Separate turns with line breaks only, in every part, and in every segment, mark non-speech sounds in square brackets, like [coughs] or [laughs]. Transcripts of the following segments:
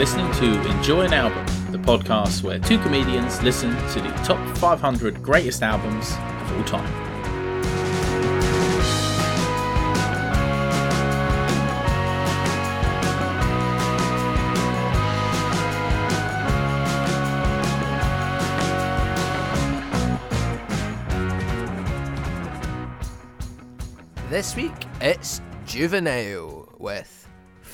listening to Enjoy an Album, the podcast where two comedians listen to the top 500 greatest albums of all time.
This week it's Juvenile with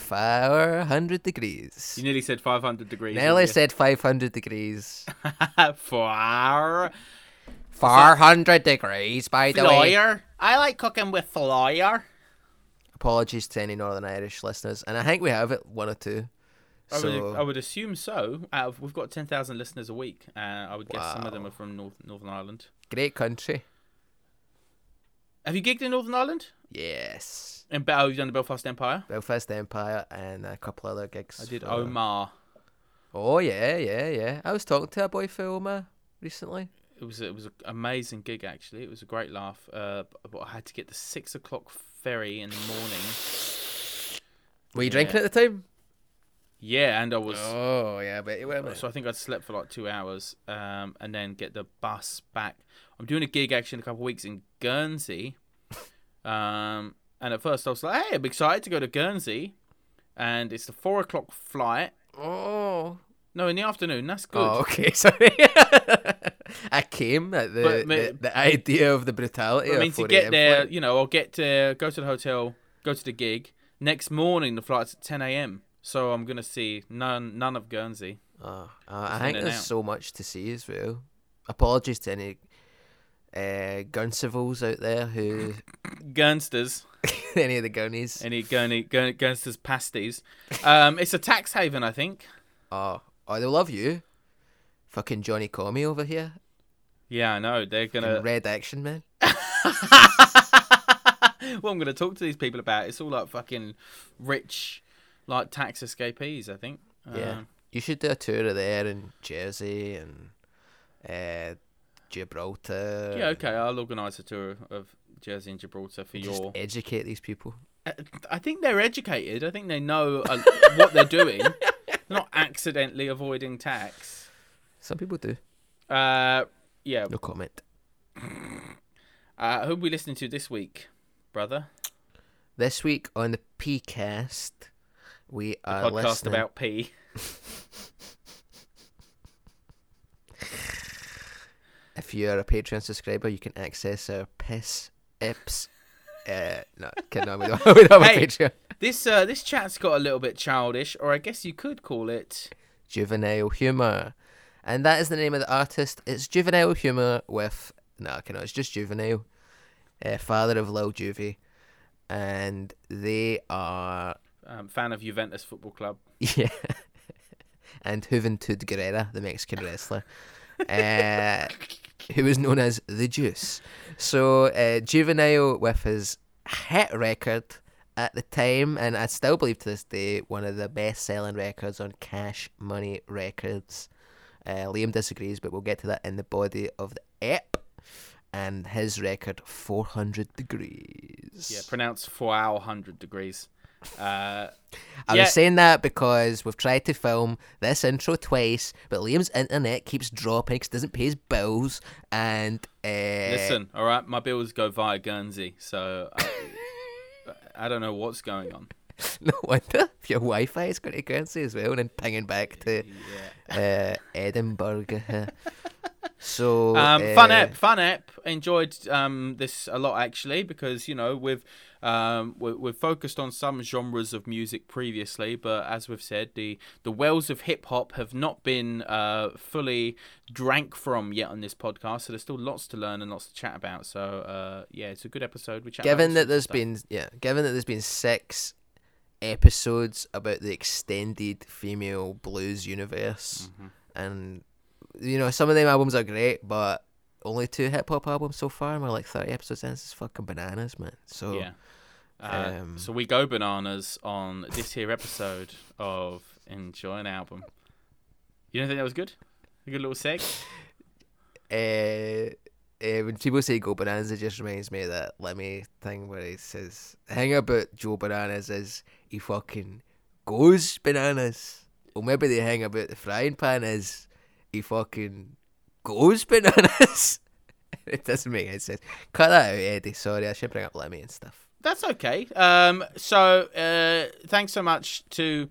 400 degrees.
You nearly said 500 degrees.
Nearly said 500 degrees. [laughs]
you? For
400 degrees, by the way.
I like cooking with lawyer.
Apologies to any Northern Irish listeners, and I think we have it one or two.
I
So
would, I would assume so. Of, we've got 10,000 listeners a week. Uh, I would guess some of them are from North, Northern Ireland.
great country.
Have you gigged in Northern Ireland?
Yes.
In Bel- you've done the Belfast Empire?
Belfast Empire and a couple other gigs.
I did
for-
Omagh.
Oh yeah, yeah, yeah. I was talking to a boy for Omagh recently.
It was it was an amazing gig actually. It was a great laugh. Uh, but I had to get the six o'clock ferry in the morning.
Were you
Yeah.
drinking at the time?
Yeah, and I was.
Oh yeah, but you were.
So I think I'd slept for like two hours, um, and then get the bus back. I'm doing a gig actually in a couple of weeks in Guernsey, [laughs] um, and at first I was like, "Hey, I'm excited to go to Guernsey," and it's the four o'clock flight.
Oh.
No, in the afternoon. That's good.
Oh, okay. [laughs] Sorry. [laughs] I came at the,
But
the the idea of the brutality.
I mean, to get there,
flight.
you know, I'll get to go to the hotel, go to the gig. Next morning, the flight's at 10 a.m. So I'm gonna see none none of Guernsey.
Oh, uh, I think there's
out.
so much to see as well. Apologies to any uh, Gunsivals out there who [coughs]
Gurnsters, [laughs]
any of the Gurneys.
any Gurney, Gurn, pasties. Um, it's a tax haven, I think.
Oh, I love you. Fucking Johnny Comey over here.
Yeah, I know. They're gonna.
Red Action Man. [laughs]
what I'm gonna talk to these people about. It's all like fucking rich, like tax escapees. I think.
Yeah.
Um,
You should do a tour of there in Jersey and uh, Gibraltar.
yeah. Okay. I'll organise a tour of Jersey and Gibraltar for
Just
your
educate these people.
Uh, I think they're educated. I think they know uh, [laughs] what they're doing. They're not accidentally avoiding tax.
Some people do.
Uh, yeah.
No comment.
Uh, who are we listening to this week, brother?
This week on the PCast, we
The
are
podcast
listening.
about pee. [laughs]
If you're a Patreon subscriber, you can access our piss ips. Uh, no, no, We don't, we don't have
Hey. This uh, this chat's got a little bit childish, or I guess you could call it.
Juvenile Humour. And that is the name of the artist. It's Juvenile Humour with. No, okay, no, it's just Juvenile. Uh, father of Lil Juvie. And they are.
Um, fan of Juventus Football Club. [laughs]
Yeah. and Juventud Guerrera, the Mexican wrestler. uh, who was known as the Juice. So, uh, Juvenile, with his hit record at the time, and I still believe to this day, one of the best selling records on Cash Money Records. Uh, Liam disagrees, but we'll get to that in the body of the ep. And his record, 400 Degrees.
Yeah, pronounced for our hundred degrees. Uh,
I
Yeah.
was saying that because we've tried to film this intro twice, but Liam's internet keeps dropping 'cause he doesn't pay his bills. And uh,
listen, all right, my bills go via Guernsey, so I, I don't know what's going on. [laughs]
no wonder if your Wi-Fi is going to Guernsey as well, and then pinging back to
Yeah.
uh, Edinburgh. [laughs] so
Um,
uh,
fun app, fun app. Enjoyed um, this a lot actually because you know we've um, we we've focused on some genres of music previously, but as we've said, the the wells of hip hop have not been uh, fully drank from yet on this podcast. So there's still lots to learn and lots to chat about. So uh, yeah, it's a good episode. We chat
Given that there's
stuff.
been yeah, given that there's been six episodes about the extended female blues universe,
Mhm.
and you know some of them albums are great, but only two hip hop albums so far. and We're like thirty episodes in. This is fucking bananas, man. So
yeah. Uh,
um,
so we go bananas on this here episode of Enjoy an Album. You don't think that was good? A good little seg?
uh, uh, when people say go bananas, it just reminds me of that Lemmy thing where he says the thing about Joe Bananas is he fucking goes bananas. well, maybe the thing about the frying pan is he fucking goes [laughs] bananas. it doesn't make any sense. Cut that out, Eddie. Sorry, I should bring up Lemmy and stuff.
That's okay. Um, so uh, thanks so much to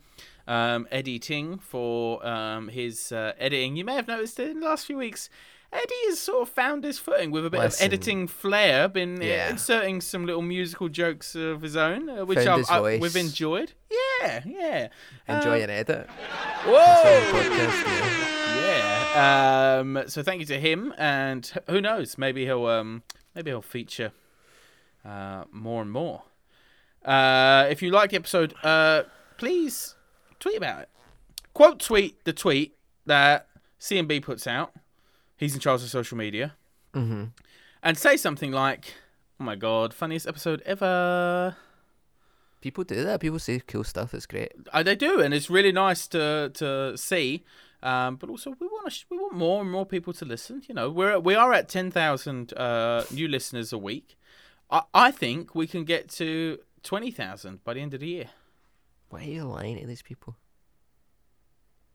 um, Eddie Ting for um, his uh, editing. You may have noticed in the last few weeks, Eddie has sort of found his footing with a bit
Listen.
of editing flair. Been uh,
Yeah.
inserting some little musical jokes of his own, uh, which
his
I, we've enjoyed. Yeah, yeah.
Enjoy
Uh,
an edit.
Whoa!
Podcast, yeah.
Yeah. Um, so thank you to him, and who knows? Maybe he'll um, maybe he'll feature uh, more and more. Uh, if you like the episode, uh, please tweet about it. Quote tweet the tweet that CMB puts out. He's in charge of social media,
Mm-hmm.
and say something like, "Oh my god, funniest episode ever."
People do that. People say cool stuff. It's great.
Uh, they do, and it's really nice to to see. Um, but also, we want to we want more and more people to listen. You know, we're we are at ten thousand uh, new listeners a week. I I think we can get to twenty thousand by the end of the year.
Why are you lying to these people?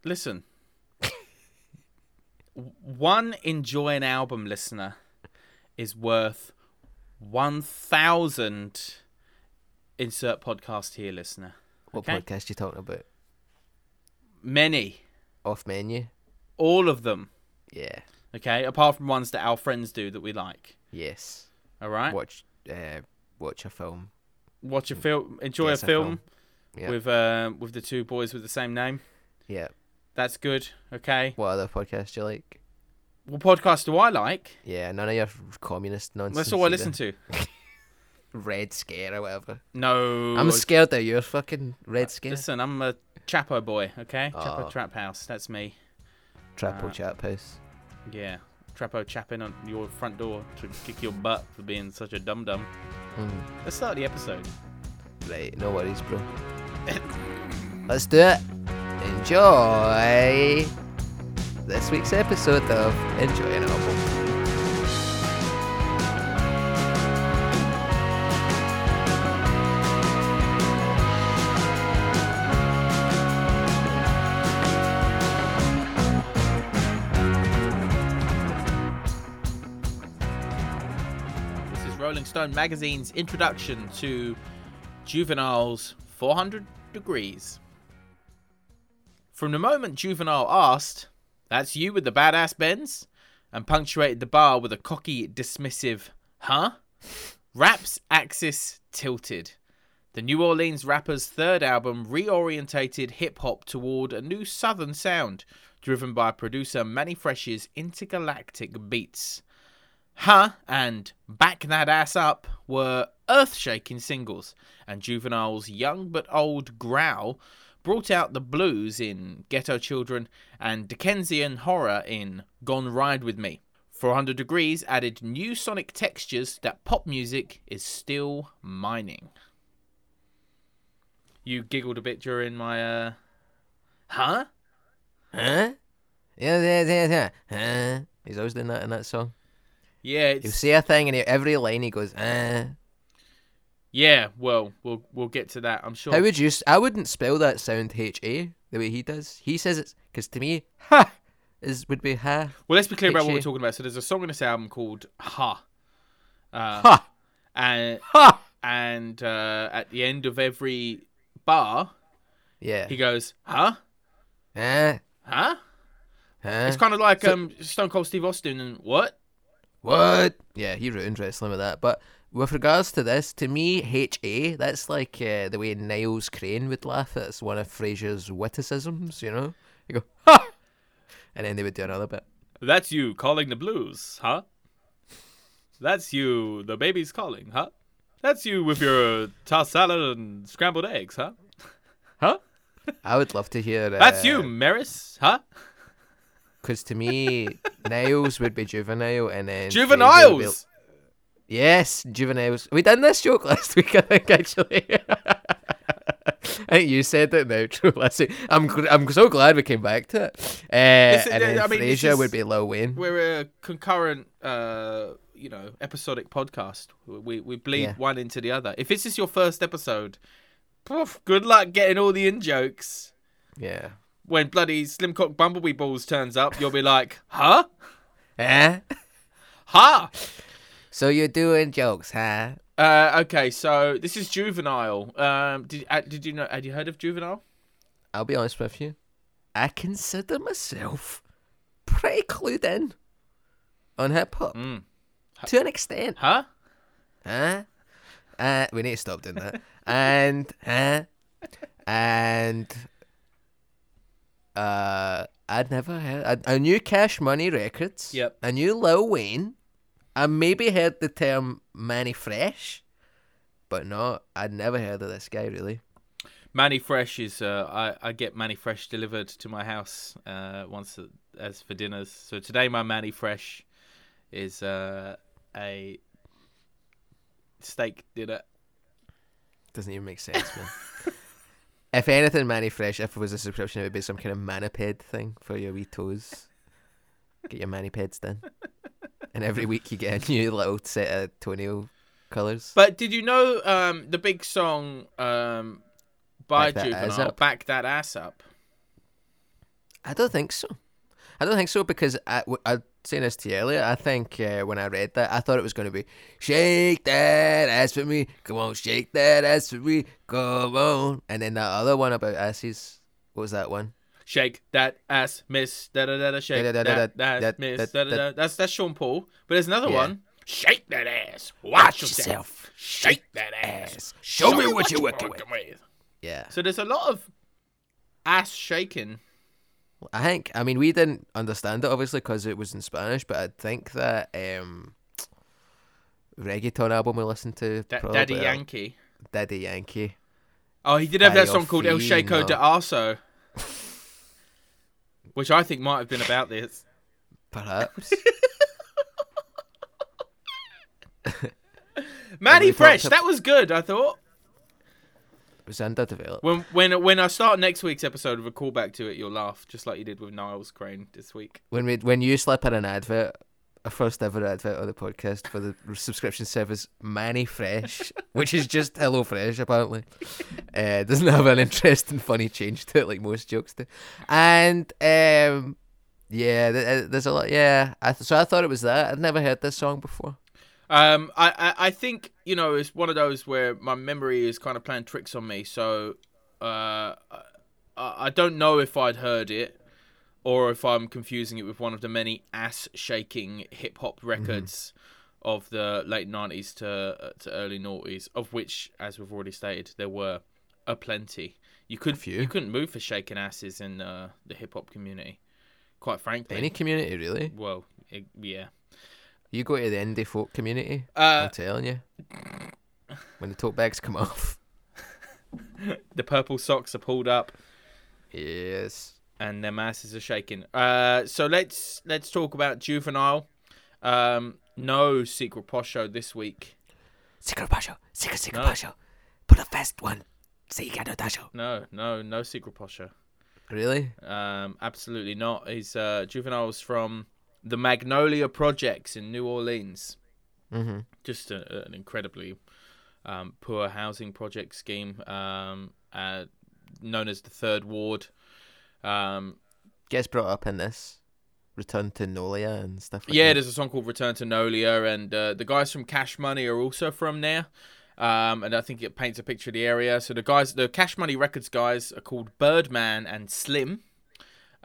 Listen, one enjoy an album listener is worth one thousand insert podcast here listener.
What
Okay.
podcast you talking about?
Many,
Off menu.
all of them.
Yeah.
Okay, apart from ones that our friends do that we like.
Yes.
All right.
Watch. Uh, watch a film.
Watch a film, enjoy a
a
film,
film. Yeah.
with um with the two boys with the same name.
Yeah.
That's good. Okay.
What other podcast do you like?
What podcast do I like?
Yeah, none of your communist nonsense.
That's all I
either.
listen to. [laughs]
Red Scare or whatever.
No.
I'm scared of your fucking Red Scare.
Listen, I'm a Chapo boy. Okay, Chapo
Oh.
Trap House. That's me.
Trapo
uh,
Chap House.
Yeah. Trapo chapping on your front door to kick your butt for being such a dum dum.
Mm.
Let's start the episode.
Right, no worries, bro. Let's do it. Enjoy this week's episode of Enjoy an Album.
Magazine's introduction to Juvenile's 400 Degrees. From the moment Juvenile asked, That's you with the badass Benz? and punctuated the bar with a cocky, dismissive, Huh? Rap's axis tilted. The New Orleans rapper's third album reorientated hip hop toward a new southern sound, driven by producer Manny Fresh's intergalactic beats. Huh and Back That Ass Up were earth shaking singles, and Juvenile's young but old growl brought out the blues in Ghetto Children and Dickensian horror in Gone Ride With Me. 400 Degrees added new sonic textures that pop music is still mining. You giggled a bit during my, uh. Huh?
Huh? Yeah, yeah, yeah, yeah. Huh? He's always doing that in that song.
Yeah,
He'll say a thing and he, every line he goes, uh.
yeah. Well, we'll we'll get to that. I'm sure.
How would you? I wouldn't spell that sound H A the way he does. He says it's because to me, [laughs] ha is would be ha.
Well, let's be clear about what we're talking about. So there's a song on this album called "Ha," uh,
Ha
and
ha.
and uh, at the end of every bar,
Yeah.
he goes, "Huh,
Huh?
huh."
Huh?
It's kind of like
So-
um, Stone Cold Steve Austin and what?
What? Yeah, he ruined wrestling with that. But with regards to this, to me, H A, that's like uh, the way Niles Crane would laugh. It's one of Frasier's witticisms, you know? You go, ha! And then they would do another bit.
That's you calling the blues, huh? That's you. The baby's calling, huh? That's you with your tossed salad and scrambled eggs, huh? Huh? [laughs]
I would love to hear. Uh,
That's you, Maris, huh?
Because to me, Niles would be juvenile, and then would be-
Juveniles.
Yes, juveniles. We done this joke [laughs] last week, I think, actually. [laughs] I think you said it now, [laughs] true. Last week. I'm gl- I'm so glad we came back to it. Uh,
is-
and then
I mean,
Frasier would be Lil Wayne.
We're a concurrent, uh, you know, episodic podcast. We we bleed
Yeah.
one into the other. If this is your first episode, poof, good luck getting all the in jokes.
Yeah.
When bloody Slimcock Bumblebee Balls turns up, you'll be like, huh?
Eh?
Huh?
So you're doing jokes, huh?
Uh, okay, so this is Juvenile. Um, did uh, did you know? Had you heard of Juvenile?
I'll be honest with you. I consider myself pretty clued in on hip hop
Mm.
to an extent.
Huh?
Huh? Uh, we need to stop doing that. [laughs] and huh? And uh, I'd never heard. I, I knew Cash Money Records.
Yep.
I knew Lil Wayne. I maybe heard the term Manny Fresh, but no, I'd never heard of this guy really.
Manny Fresh is uh, I, I get Manny Fresh delivered to my house uh, once a, as for dinners. So today my Manny Fresh is uh, a steak dinner.
Doesn't even make sense, man. [laughs] if anything, Manny Fresh, if it was a subscription, it would be some kind of maniped thing for your wee toes. Get your manipeds done. and every week you get a new little set of toenail colours.
But did you know um, the big song um, by
Back That Ass
Juvenile,
Up?
"Back That Ass Up"?
I don't think so. I don't think so because I, was saying this to you earlier. I think uh, when I read that, I thought it was going to be "Shake that ass for me, come on, shake that ass for me, come on," and then that other one about asses. What was that one?
Shake that ass, miss. Da da da da. Shake
Da, da, da,
that
da,
ass, miss.
da,
Da da. That's that's Sean Paul. But there's another
Yeah.
one. Shake that ass. Watch yourself. Shake that ass.
Show me what you're working with.
with.
Yeah,
So there's a lot of ass shaking.
I think. I mean, we didn't understand it obviously because it was in Spanish, but I think that um, reggaeton album we listened to,
Daddy Yankee.
Daddy Yankee.
Oh, he did have that song called El Shaco de Arso. [laughs] Which I think might have been about this.
Perhaps. [laughs] [laughs]
Manny Fresh, that was good, I thought.
Underdeveloped.
When when when I start next week's episode with a callback to it, you'll laugh, just like you did with Niles Crane this week.
when we when you slip in an advert, a first ever advert on the podcast for the [laughs] subscription service Manny Fresh, which is just Hello Fresh apparently, [laughs] uh, doesn't have an interesting, funny change to it like most jokes do, and um, yeah, th- uh, there's a lot. Yeah, I th- so I thought it was that. I'd never heard this song before.
Um, I, I, I think you know it's one of those where my memory is kind of playing tricks on me. So, uh, I, I don't know if I'd heard it, or if I'm confusing it with one of the many ass shaking hip hop records of the late '90s to uh, to early noughties, of which, as we've already stated, there were a plenty. You could
few.
you couldn't move for shaking asses in uh, the hip hop community. Quite frankly,
Any community really?
well, it, yeah.
You go to the indie folk community.
Uh,
I'm telling you, when the tote bags come [laughs] off.
the purple socks are pulled up.
Yes.
and their masses are shaking. Uh, so let's let's talk about juvenile. Um, no secret posh show this week.
Secret Pasho, secret secret
No.
Pasho. Put a fast one. Secret Dasho.
No, no, no secret posh show.
Really?
Um, absolutely not. He's uh, juveniles from the Magnolia Projects in New Orleans.
Mm-hmm.
Just a, an incredibly um, poor housing project scheme, um, uh, known as the Third Ward. Um,
Gets brought up in this. Return to Nolia and stuff like
yeah,
that.
there's a song called Return to Nolia, and uh, the guys from Cash Money are also from there. Um, and I think it paints a picture of the area. So the guys, the Cash Money Records guys, are called Birdman and Slim.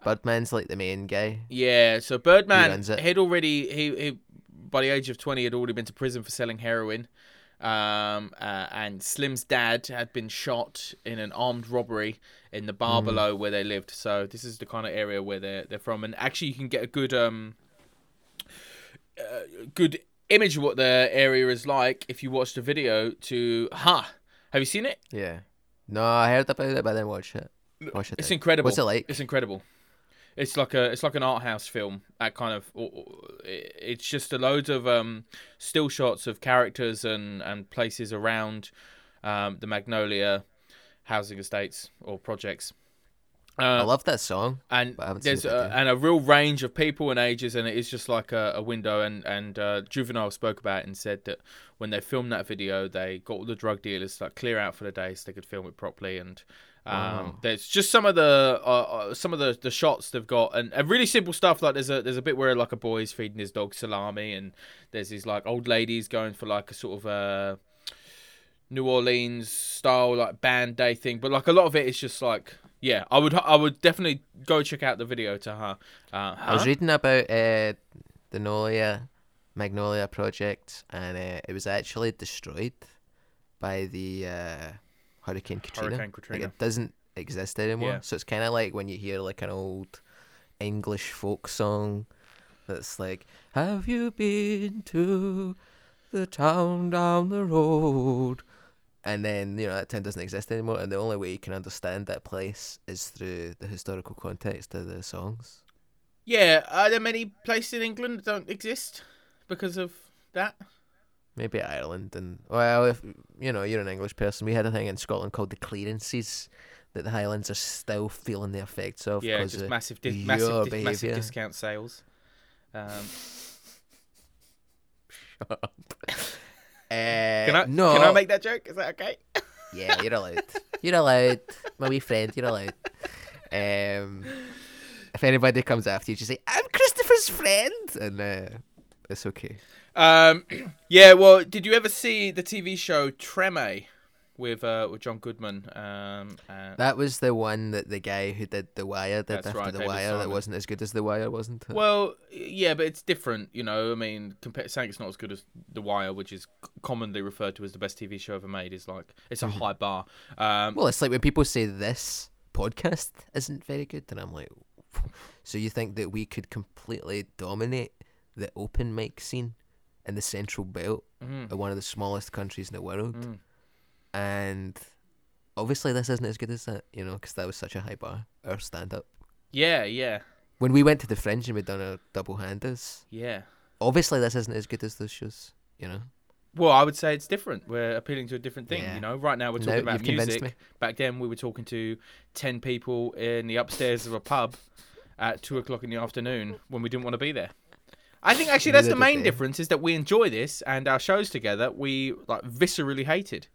Birdman's like the main guy.
Yeah, so Birdman
it.
had already he, he by the age of twenty had already been to prison for selling heroin. Um, uh, and Slim's dad had been shot in an armed robbery in the bar
Mm.
below where they lived. So this is the kind of area where they're they're from. And actually, you can get a good um, uh, good image of what the area is like if you watch the video. To ha, have you seen it?
Yeah. No, I heard about it, but I didn't watch it. Watch it.
It's incredible.
What's it like?
It's incredible. It's like a it's like an art house film. That kind of it's just a load of um, still shots of characters and and places around um, the Magnolia housing estates or projects.
I
Uh,
love that song.
and
but I haven't seen
there's a, and a real range of people and ages, and it is just like a, a window. And and uh, Juvenile spoke about it and said that when they filmed that video, they got all the drug dealers to like clear out for the day so they could film it properly. And um,
Wow.
there's just some of the uh, uh, some of the, the shots they've got, and, and really simple stuff. Like there's a there's a bit where like a boy's feeding his dog salami, and there's these like old ladies going for like a sort of uh, New Orleans style like band day thing. But like a lot of it is just like. Yeah, I would. I would definitely go check out the video to her. Uh,
I was reading about uh, the Nolia Magnolia project, and uh, it was actually destroyed by the uh, Hurricane Katrina.
Hurricane
Like, it doesn't exist anymore.
Yeah.
So it's kind of like when you hear like an old English folk song that's like, "Have you been to the town down the road?" And then you know that town doesn't exist anymore, and the only way you can understand that place is through the historical context of the songs.
Yeah, are there many places in England that don't exist because of that?
Maybe Ireland and well, if you know you're an English person, we had a thing in Scotland called the clearances that the Highlands are still feeling the effects of.
yeah, just
of
massive, di- massive, di- massive discount sales. Um, [laughs]
Uh,
can I
no,
can I make that joke? Is that okay? [laughs]
yeah, you're allowed. You're allowed, my wee friend. You're allowed. Um, if anybody comes after you, just say, "I'm Christopher's friend," and uh, it's okay.
Um, [clears throat] yeah. Well, did you ever see the TV show Treme with uh, with John Goodman? Um, and,
That was the one that the guy who did The Wire did
That's
after
right,
The
David
Wire. That wasn't as good as The Wire, wasn't it?
well, yeah, but it's different. You know, I mean, compared saying it's not as good as The Wire, which is commonly referred to as the best TV show ever made, is like it's a high bar. Um,
Well, it's like when people say this podcast isn't very good, and I'm like, [laughs] so you think that we could completely dominate the open mic scene in the Central Belt
mhm,
of one of the smallest countries in the world,
mm.
and obviously this isn't as good as that, you know, because that was such a high bar. Our stand up.
Yeah, yeah,
When we went to the Fringe and we'd done our double handers,
yeah.
obviously this isn't as good as those shows, you know.
Well, I would say it's different. We're appealing to a different thing.
Yeah.
You know, right now we're
No,
talking about music. Back then, we were talking to ten people in the upstairs of a pub at two o'clock in the afternoon when we didn't want to be there. I think actually that's the main difference is that we enjoy this and our shows together. We like viscerally hated,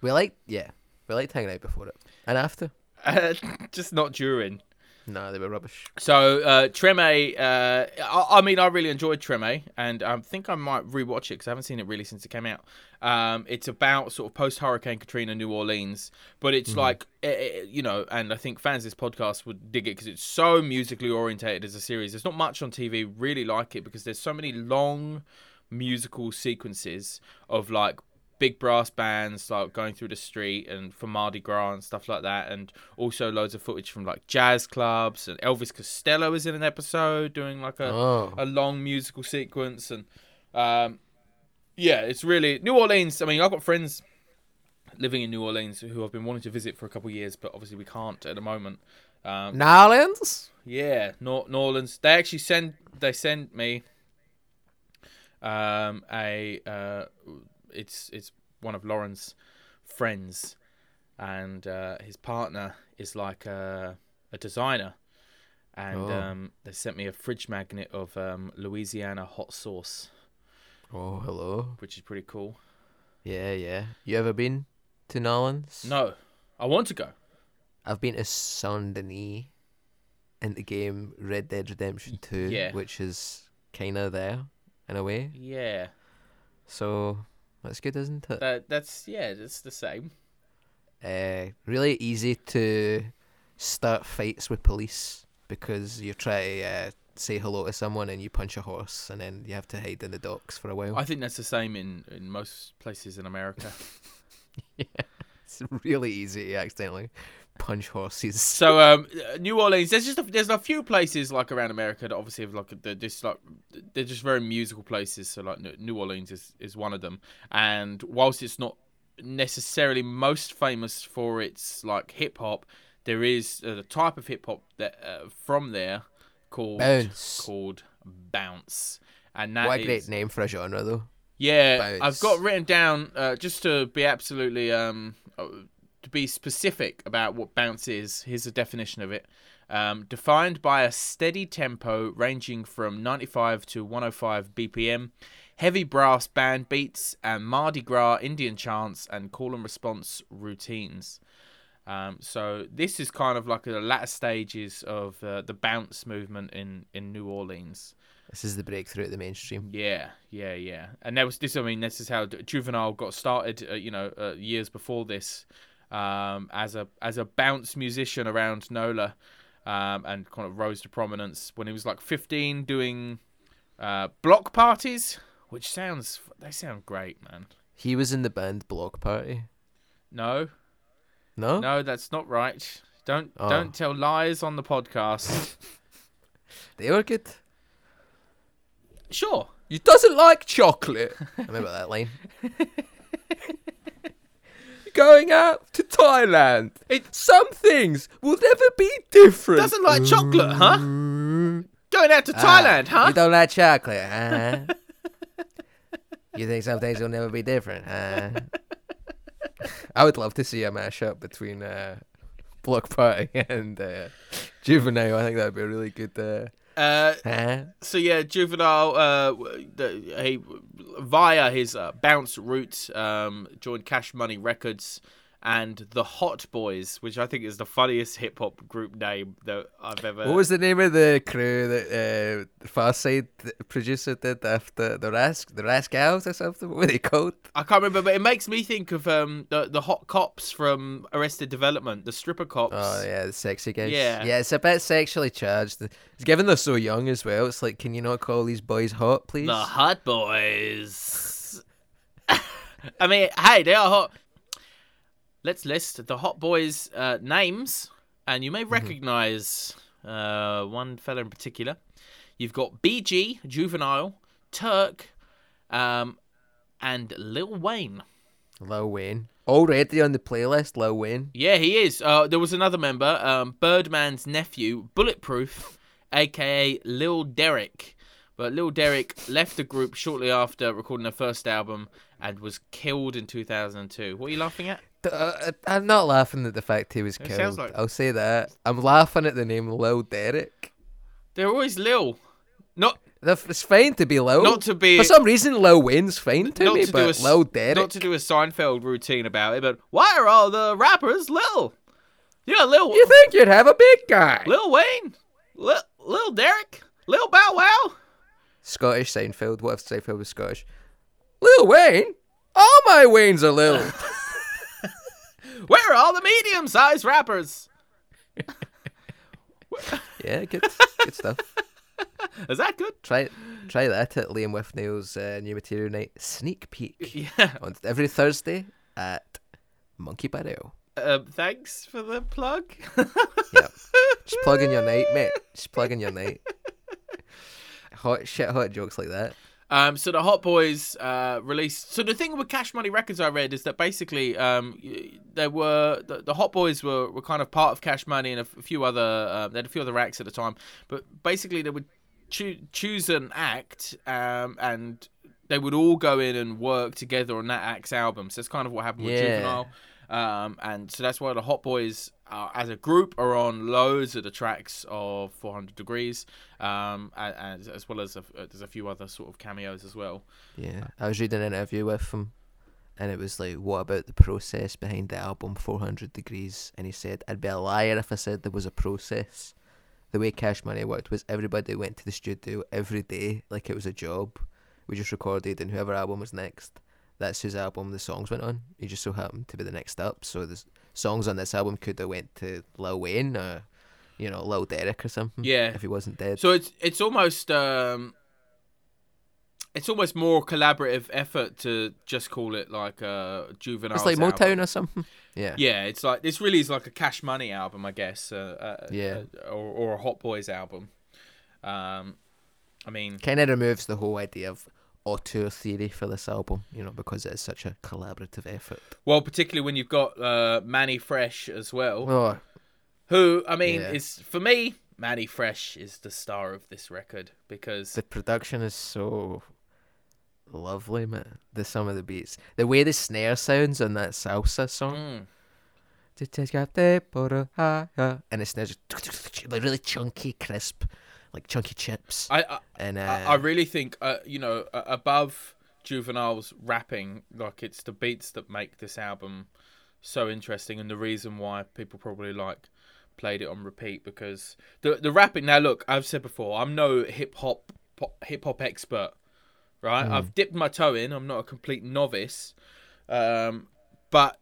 We like, yeah, we liked hanging out before it and after. [laughs]
uh, just not during.
No, they were rubbish.
So uh, Treme, uh, I, I mean, I really enjoyed Treme, and I think I might rewatch it because I haven't seen it really since it came out. Um, it's about sort of post Hurricane Katrina, New Orleans, but it's like eh, eh, you know, and I think fans of this podcast would dig it because it's so musically orientated as a series. There's not much on TV really like it because there's so many long musical sequences of like big brass bands like going through the street and for Mardi Gras and stuff like that, and also loads of footage from like jazz clubs and Elvis Costello is in an episode doing like a
Oh,
a long musical sequence and um, yeah, it's really New Orleans. I mean, I've got friends living in New Orleans who I've been wanting to visit for a couple of years, but obviously we can't at the moment. Um,
Orleans,
yeah, Nor- New Orleans. They actually send they sent me um, a uh, it's it's one of Lauren's friends, and uh, his partner is like a, a designer, and
Oh.
um, they sent me a fridge magnet of um, Louisiana hot sauce,
Oh, hello.
which is pretty cool.
Yeah, yeah. You ever been to Nolans?
No, I want to go.
I've been to Saint Denis in the game Red Dead Redemption 2,
yeah.
which is kind of there in a way.
Yeah,
So that's good, isn't it?
that that's yeah, that's the same.
Uh, really easy to start fights with police because you try to uh, say hello to someone and you punch a horse and then you have to hide in the docks for a while.
I think that's the same in in most places in America. [laughs]
Yeah, it's really easy to accidentally punch horses. [laughs]
So um, New Orleans, there's just a, there's a few places like around America that obviously have like they're just like they're just very musical places. So like New- Orleans is is one of them. And whilst it's not necessarily most famous for its like hip hop, there is a type of hip hop that uh, from there called
Bounce.
called bounce. And that
What a great name for a genre, though.
yeah,
Bounce.
I've got written down uh, just to be absolutely um uh, to be specific about what bounce is, here's a definition of it. Um, defined by a steady tempo ranging from 95 to 105 BPM, heavy brass band beats, and Mardi Gras Indian chants and call and response routines. Um, so this is kind of like the latter stages of uh, the bounce movement in, in New Orleans.
This is the breakthrough at the mainstream.
Yeah, yeah, yeah. And that was this. I mean, this is how Juvenile got started. Uh, you know, uh, years before this, um, as a as a bounce musician around NOLA, um, and kind of rose to prominence when he was like 15, doing uh, block parties, which sounds they sound great, man.
He was in the band Block Party.
No,
No?
no, that's not right. Don't
Oh.
don't tell lies on the podcast. [laughs]
They were good.
sure.
You doesn't like chocolate. I remember that line. [laughs] Going out to Thailand.
It-
Some things will never be different.
Doesn't like chocolate, huh? Going out to
Ah,
Thailand, huh?
You don't like chocolate, huh? [laughs] you think some things will never be different, huh? I would love to see a mashup between uh, Block Party [laughs] and uh, Juvenile. I think that would be a really good. Uh,
Uh,
huh?
so yeah, Juvenile, uh, the, he via his uh, bounce route, um, joined Cash Money Records and the Hot Boys, which I think is the funniest hip hop group name that I've ever.
What was the name of the crew that uh, the Pharcyde producer did after the Rask the Rascals or something? What were they called?
I can't remember, but it makes me think of um the the hot cops from Arrested Development, the stripper cops.
Oh yeah, the sexy guys.
Yeah.
yeah, it's a bit sexually charged. It's given they're so young as well. It's like, can you not call these boys hot, please?
The Hot Boys. [laughs] I mean, hey, they are hot. Let's list the Hot Boys' uh, names, and you may recognize uh, one fella in particular. You've got BG, Juvenile, Turk, um, and Lil Wayne.
Lil Wayne already on the playlist. Lil Wayne.
Yeah, he is. Uh, there was another member, um, Birdman's nephew, Bulletproof, aka Lil Derek. But Lil Derek left the group shortly after recording their first album and was killed in 2002. What are you laughing at?
Uh, I'm not laughing at the fact he was
It
killed.
like-
I'll say that. I'm laughing at the name Lil Derek.
They're always Lil. Not
It's fine to be Lil.
not to be
For some reason, Lil Wayne's fine to me,
to do a
but Lil Derek.
not to do a Seinfeld routine about it, but why are all the rappers Lil? Yeah, Lil
You think you'd have a big guy?
Lil Wayne, Lil, Lil Derek, Lil Bow Wow.
Scottish Seinfeld. What if Seinfeld was Scottish? Lil Wayne? All my Waynes are Lil. [laughs]
Where are all the medium-sized rappers? [laughs]
yeah, good, good stuff. [laughs]
Is that good?
Try try that at Liam Withnail's uh, new material night sneak peek [laughs]
Yeah.
on every Thursday at Monkey Barrel.
Um, thanks for the plug.
Yep. Just plug in your night, mate. Just plug in your night. Hot shit, hot jokes like that.
Um, so the Hot Boys uh, released. So the thing with Cash Money Records, I read, is that basically um, there were the, the Hot Boys were, were kind of part of Cash Money and a, f- a few other. Uh, they had a few other acts at the time, but basically they would choo- choose an act um, and they would all go in and work together on that act's album. So that's kind of what happened with
Yeah.
Juvenile. Um, and so that's why the Hot Boys, uh, as a group, are on loads of the tracks of 400 Degrees, um, and as well as a, uh, there's a few other sort of cameos as well.
Yeah. I was reading an interview with him and it was like, what about the process behind the album 400 Degrees? And he said, I'd be a liar if I said there was a process. The way Cash Money worked was everybody went to the studio every day like it was a job. We just recorded and whoever album was next, that's whose album the songs went on. He just so happened to be the next up. So the s- songs on this album could have went to Lil Wayne or, you know, Lil Derek or something.
Yeah.
If he wasn't dead.
So it's it's almost um, it's almost more collaborative effort to just call it like a juvenile.
it's like Motown or something. [laughs] Yeah.
Yeah, it's like this really is like a Cash Money album, I guess. Uh, uh,
Yeah.
uh, or or a Hot Boys album. Um, I mean,
kind of removes the whole idea of auteur theory for this album, you know, because it is such a collaborative effort.
well, particularly when you've got uh, Manny Fresh as well,
Oh,
who I mean
Yeah.
is for me, Manny Fresh is the star of this record because
the production is so lovely, man. The some of the beats, the way the snare sounds on that salsa song,
Mm.
and it's now just like really chunky, crisp, like chunky chips.
I I,
And uh,
I, I really think uh, you know uh, above Juvenile's rapping, like it's the beats that make this album so interesting, and the reason why people probably like played it on repeat because the the rapping. Now look, I've said before, I'm no hip hop hip hop expert, right? I've dipped my toe in. I'm not a complete novice, um, but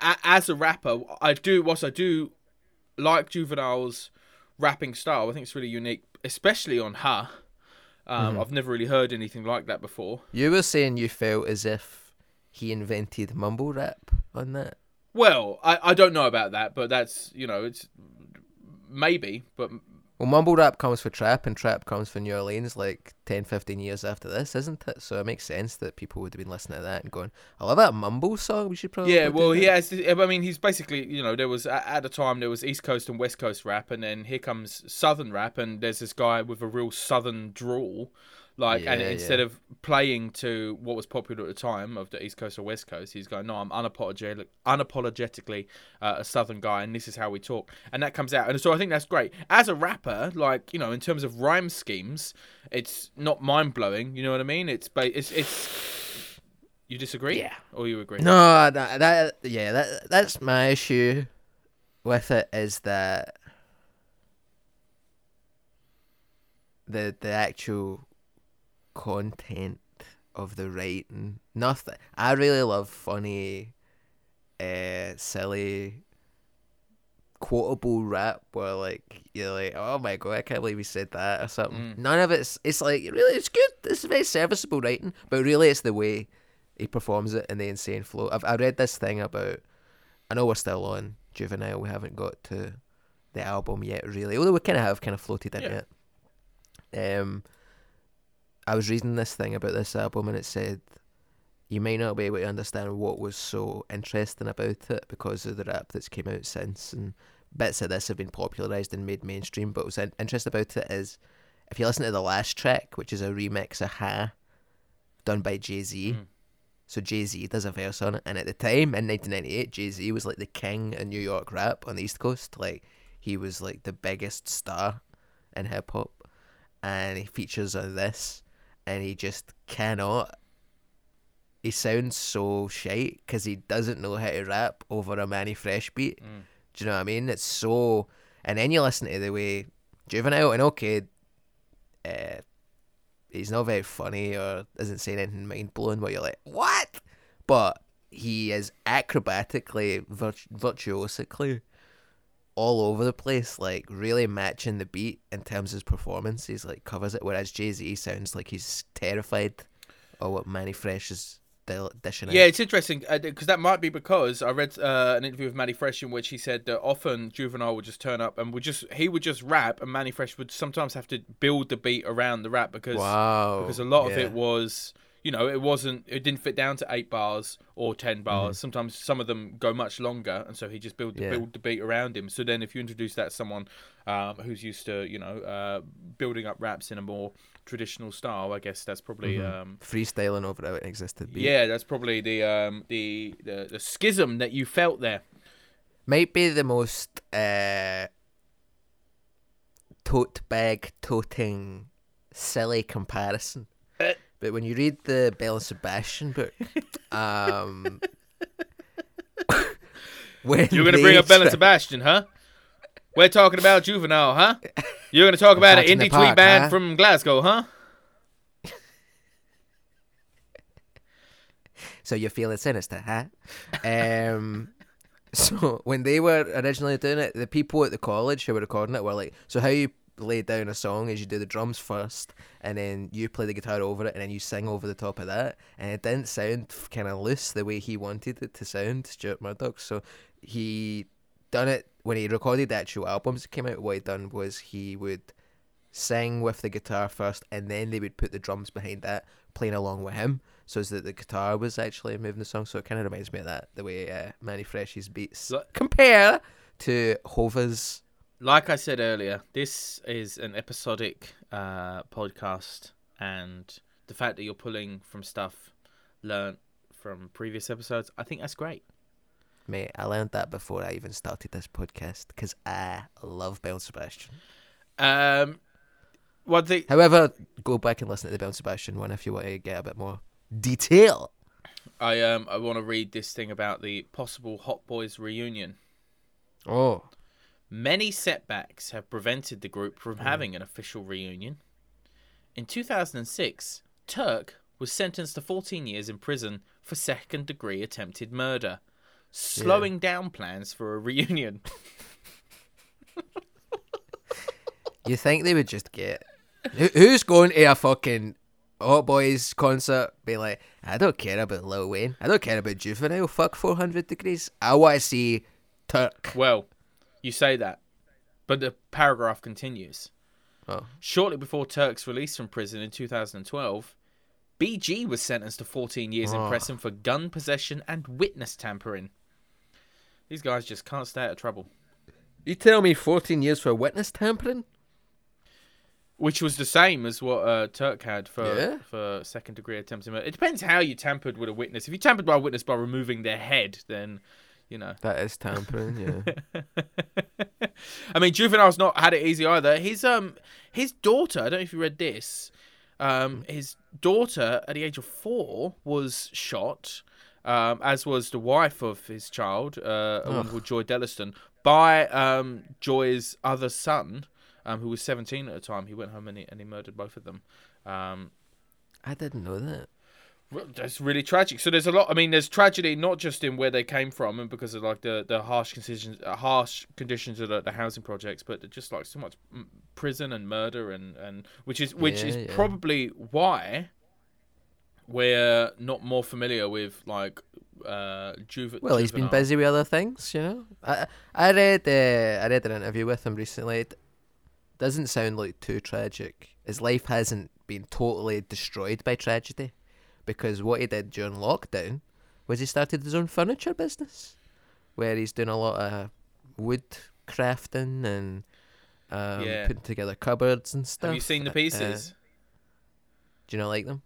a- as a rapper, I do what I do like Juvenile's rapping style. I think it's really unique, especially on her. Um, I've never really heard anything like that before.
you were saying you felt as if he invented mumble rap on that.
Well, I, I don't know about that, but that's you know it's maybe, but
Well, mumble rap comes for trap, and trap comes for New Orleans like 10, 15 years after this, isn't it? So it makes sense that people would have been listening to that and going, I love that mumble song. We should probably.
yeah, well,
that."
he has. I mean, he's basically you know there was at the time there was East Coast and West Coast rap, and then here comes Southern rap, and there's this guy with a real Southern drawl. Like, and instead
yeah.
of playing to what was popular at the time of the East Coast or West Coast, he's going, "No, I'm unapologetic, unapologetically uh, a Southern guy, and this is how we talk." And that comes out, and so I think that's great. As a rapper, like you know, in terms of rhyme schemes, it's not mind blowing. You know what I mean? It's ba- it's it's. You disagree?
Yeah.
Or you agree?
No, that, that yeah, that that's my issue with it is that the the actual content of the writing. Nothing. I really love funny, uh, silly, quotable rap where like you're like, oh my god, I can't believe he said that or something. None of it's. It's like really, it's good. It's very serviceable writing, but really, it's the way he performs it in the insane flow. I've I read this thing about. I know we're still on Juvenile. We haven't got to the album yet, really. Although we kind of have kind of floated in
Yeah.
it. Um, I was reading this thing about this album, and it said you may not be able to understand what was so interesting about it because of the rap that's came out since, and bits of this have been popularized and made mainstream. But what's in- interesting about it is if you listen to the last track, which is a remix of Ha, done by Jay Z.
Mm.
So Jay Z does a verse on it, and at the time in 1998, Jay Z was like the king in New York rap on the East Coast. Like he was like the biggest star in hip hop, and he features on this, and he just cannot. He sounds so shite because he doesn't know how to rap over a Manny Fresh beat.
Mm.
Do you know what I mean? It's so, and then you listen to the way Juvenile and okay, uh, he's not very funny or isn't saying anything mind blowing. Where you're like, what? But he is acrobatically, virt- virtuosically all over the place, like really matching the beat in terms of his performance. He's like covers it, whereas Jay Z sounds like he's terrified of what Manny Fresh is dishing out.
Yeah, it's interesting because that might be because I read uh, an interview with Manny Fresh in which he said that often Juvenile would just turn up and would just he would just rap, and Manny Fresh would sometimes have to build the beat around the rap because
Wow.
because a lot of it was you know it wasn't it didn't fit down to eight bars or ten bars. Sometimes some of them go much longer, and so he just build
Mm-hmm. Yeah.
build the beat around him. So then if you introduce that to someone um, who's used to you know uh, building up raps in a more traditional style, I guess that's probably.
Mm-hmm.
Um,
freestyling over how it existed. Beat.
yeah, that's probably the um the, the the schism that you felt there.
might be the most uh, tote bag toting silly comparison. But when you read the Belle and Sebastian book, [laughs] um, [laughs] when
You're gonna bring up Belle and Sebastian, huh? We're talking about juvenile, huh? You're gonna talk about an
Back in the
indie
park,
tweet band
huh?
from Glasgow, huh?
So you're feeling sinister, huh? Um, so when they were originally doing it, the people at the college who were recording it were like, "So how you lay down a song is you do the drums first, and then you play the guitar over it, and then you sing over the top of that." And it didn't sound kind of loose the way he wanted it to sound, Stuart Murdoch. So he done it when he recorded the actual albums that came out. What he done was he would sing with the guitar first, and then they would put the drums behind that, playing along with him, so that the guitar was actually moving the song. So it kind of reminds me of that, the way uh, Manny Fresh's beats compare to Hova's.
Like I said earlier, this is an episodic uh, podcast, and the fact that you're pulling from stuff learned from previous episodes, I think that's great.
Mate, I learned that before I even started this podcast because I love Belle Sebastian.
Um, one thing
However, go back and listen to the Belle Sebastian one if you want to get a bit more detail.
I um I want to read this thing about the possible Hot Boys reunion.
Oh,
Many setbacks have prevented the group from mm. having an official reunion. In 2006, Turk was sentenced to 14 years in prison for second degree attempted murder, slowing down plans for a reunion. [laughs]
you think they would just get who's going to a fucking Hot Boys concert? Be like, I don't care about Lil Wayne. I don't care about Juvenile. Fuck 400 degrees. I want to see Turk.
Well, you say that, but the paragraph continues.
Oh.
Shortly before Turk's release from prison in 2012, BG was sentenced to 14 years in
Oh.
prison for gun possession and witness tampering. These guys just can't stay out of trouble.
You tell me 14 years for witness tampering?
Which was the same as what uh, Turk had for
Yeah.
for second degree attempted murder. It depends how you tampered with a witness. If you tampered by a witness by removing their head, then you know.
That is tampering, yeah. [laughs]
I mean, Juvenile's not had it easy either. His um his daughter, I don't know if you read this. Um, his daughter at the age of four was shot, um, as was the wife of his child, uh, a woman called Joy Delliston, by um Joy's other son, um, who was seventeen at the time. He went home and he, and he murdered both of them. Um,
I didn't know that.
Well, That's really tragic. So there's a lot. I mean, there's tragedy not just in where they came from and because of like the, the harsh conditions, uh, harsh conditions of the, the housing projects, but just like so much mm, prison and murder and, and which is which
Yeah,
is
yeah.
probably why we're not more familiar with like uh juve-
Well, he's been busy with other things, you know. I I read uh, I read an interview with him recently. It doesn't sound like too tragic. His life hasn't been totally destroyed by tragedy, because what he did during lockdown was he started his own furniture business, where he's doing a lot of wood crafting and um,
Yeah.
putting together cupboards and stuff.
Have you seen the
Uh,
pieces?
do you not like them?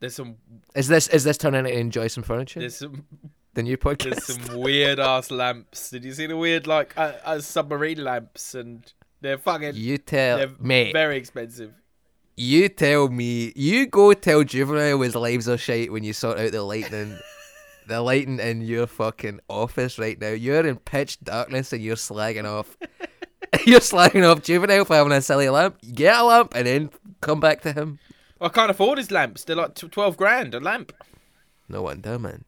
there's some
Is this is this turning out to enjoy some furniture?
there's some [laughs]
the new podcast.
there's some weird ass lamps. Did you see the weird like uh, uh, submarine lamps and they're fucking
you tell
they're
mate.
very expensive.
You tell me. You go tell Juvenile his lives are shite when you sort out the lighting. [laughs] the lighting in your fucking office right now. You're in pitch darkness and you're slagging off. [laughs] you're slagging off Juvenile for having a silly lamp. Get a lamp and then come back to him.
I can't afford his lamps. They're like tw- twelve grand a lamp.
No wonder, man.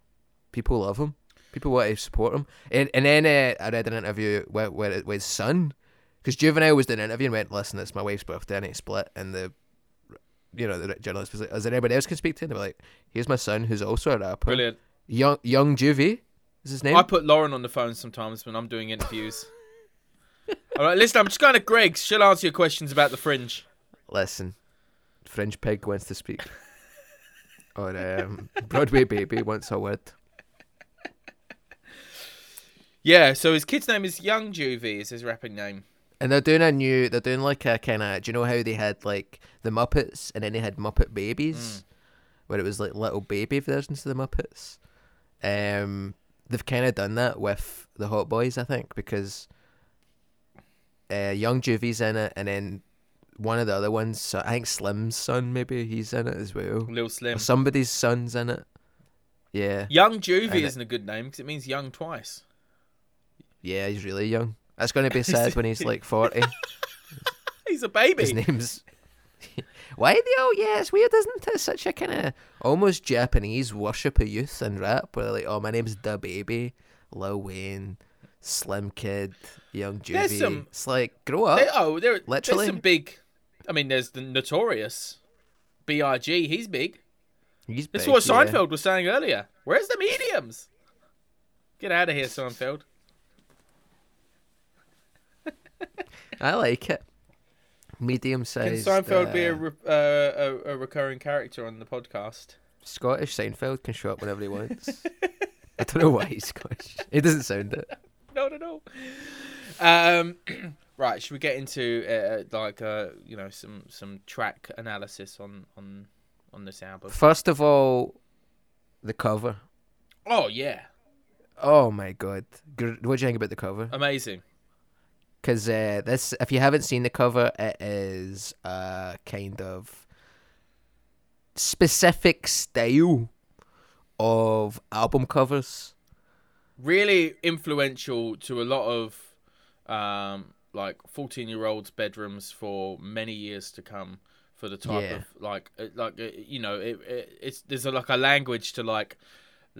People love him. People want to support him. And and then uh, I read an interview with with, with his son, because Juvenile was doing an interview and went, "Listen, it's my wife's birthday, and it's split." And the, you know, the journalist was like, "Is there anybody else can speak to?" And they were like, "Here's my son, who's also a rapper,
Brilliant.
young young Juvie, is his name."
I put Lauren on the phone sometimes when I'm doing interviews. [laughs] All right, listen. I'm just going to Greg's. She'll answer your questions about the fringe.
Listen, Fringe Pig wants to speak, [laughs] or um, Broadway Baby wants a word.
Yeah. So his kid's name is Young Juvie. Is his rapping name?
And they're doing a new. They're doing like a kind of. Do you know how they had like the Muppets, and then they had Muppet Babies, where it was like little baby versions of the Muppets. Um, they've kind of done that with the Hot Boys, I think, because uh, Young Juvie's in it, and then one of the other ones, I think Slim's son, maybe he's in it as well.
Lil
Or
Slim.
somebody's son's in it. Yeah,
Young Juvie
And it-
isn't a good name because it means young twice.
yeah, he's really young. That's going to be sad when he's like forty. [laughs]
He's a baby.
His name's. [laughs] Why the oh yeah, it's weird, isn't it? Such a kind of almost Japanese worship of youth and rap, where they're like, oh, my name's Da Baby, Lil Wayne, Slim Kid, Young
There's
Juvie.
some-
It's like grow up.
There- oh, there,
Literally.
there's some big. I mean, there's the notorious B.I.G. He's big.
He's big,
what
yeah.
Seinfeld was saying earlier. Where's the mediums? Get out of here, Seinfeld.
I like it. Medium
size.
Can.
Seinfeld be a,
uh,
re- uh, a a recurring character on the podcast?
Scottish Seinfeld can show up whenever he wants. I don't know why he's Scottish. He doesn't sound it.
No, no, no. Um, [clears throat] right. Should we get into uh, like uh, you know some some track analysis on on on this album?
First of all, the cover.
Oh yeah.
Oh my god! What do you think about the cover?
Amazing.
Because uh, this, if you haven't seen the cover, it is a kind of specific style of album covers.
Really influential to a lot of um, like 14 year olds' bedrooms for many years to come. For the type
Yeah.
of like, uh, like uh, you know, it, it, it's there's a, like a language to like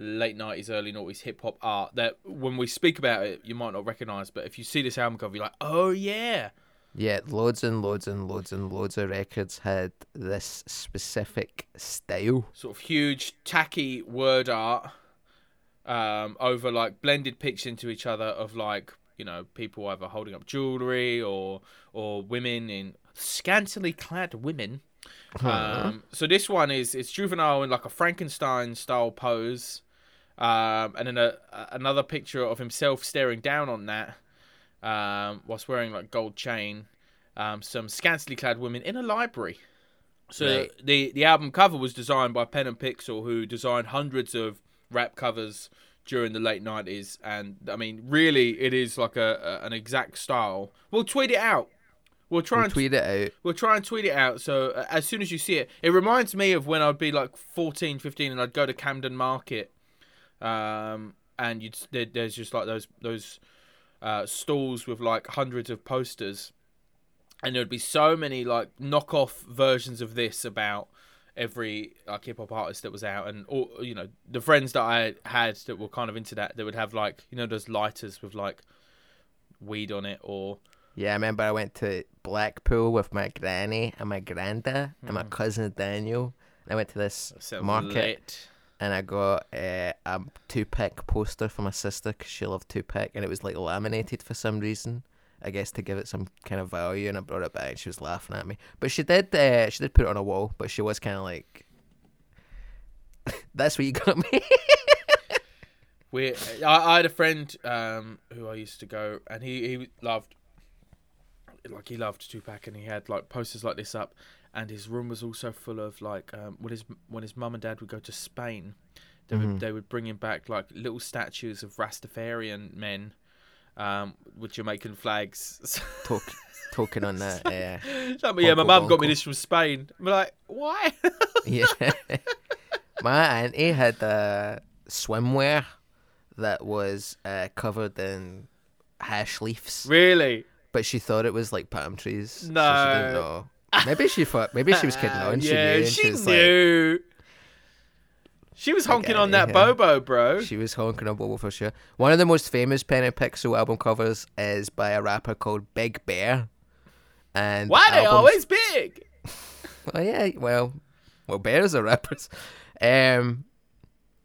late 90s, early 90s hip hop art that when we speak about it, you might not recognize. But if you see this album cover, you're like, oh yeah,
Yeah, loads and loads and loads and loads of records had this specific style.
sort of huge tacky word art um, over like blended pictures into each other of like you know people either holding up jewelry or or women in scantily clad women. Um, so this one is it's juvenile in like a Frankenstein style pose, um, and then a, another picture of himself staring down on that, um, whilst wearing like gold chain. Um, some scantily clad women in a library. So
Right.
the the album cover was designed by Pen and Pixel, who designed hundreds of rap covers during the late nineties, and I mean, really, it is like a, a an exact style. We'll tweet it out. We'll try
We'll
and
tweet it out.
We'll try and tweet it out. So uh, as soon as you see it, it reminds me of when I'd be like 14, 15 and I'd go to Camden Market, um, and you'd there, there's just like those those uh, stalls with like hundreds of posters, and there'd be so many like knockoff versions of this about every like hip hop artist that was out, and all you know the friends that I had that were kind of into that, that would have like you know those lighters with like weed on it or
Yeah, I remember I went to Blackpool with my granny and my granda and my cousin Daniel. And I went to this
sounds
market
lit.
And I got uh, a Tupac poster for my sister because she loved Tupac and it was like laminated for some reason. I guess to give it some kind of value, and I brought it back. and She was laughing at me, but she did. Uh, she did put it on a wall, but she was kind of like, [laughs] "That's what you got me." [laughs]
We, I, I had a friend um, who I used to go, and he, he loved, like he loved Tupac, and he had like posters like this up, and his room was also full of like um, when his when his mum and dad would go to Spain, they would they would bring him back like little statues of Rastafarian men, um, with Jamaican flags. [laughs]
Talk, talking on that.
So, yeah, my mum got me this from Spain. I'm like, why? [laughs]
yeah, my auntie had swimwear that was uh, covered in hash leaves.
really?
but she thought it was like palm trees. so she
No.
didn't know. Maybe she thought. Maybe she was kidding on. She
yeah,
knew. and
she,
was like,
knew. she was honking on that
yeah.
Bobo, bro.
she was honking on Bobo for sure. One of the most famous Pen and Pixel album covers is by a rapper called Big Bear. And
Why
the
they
album's-
always big? [laughs]
Oh yeah, well, well, bears are rappers. Um,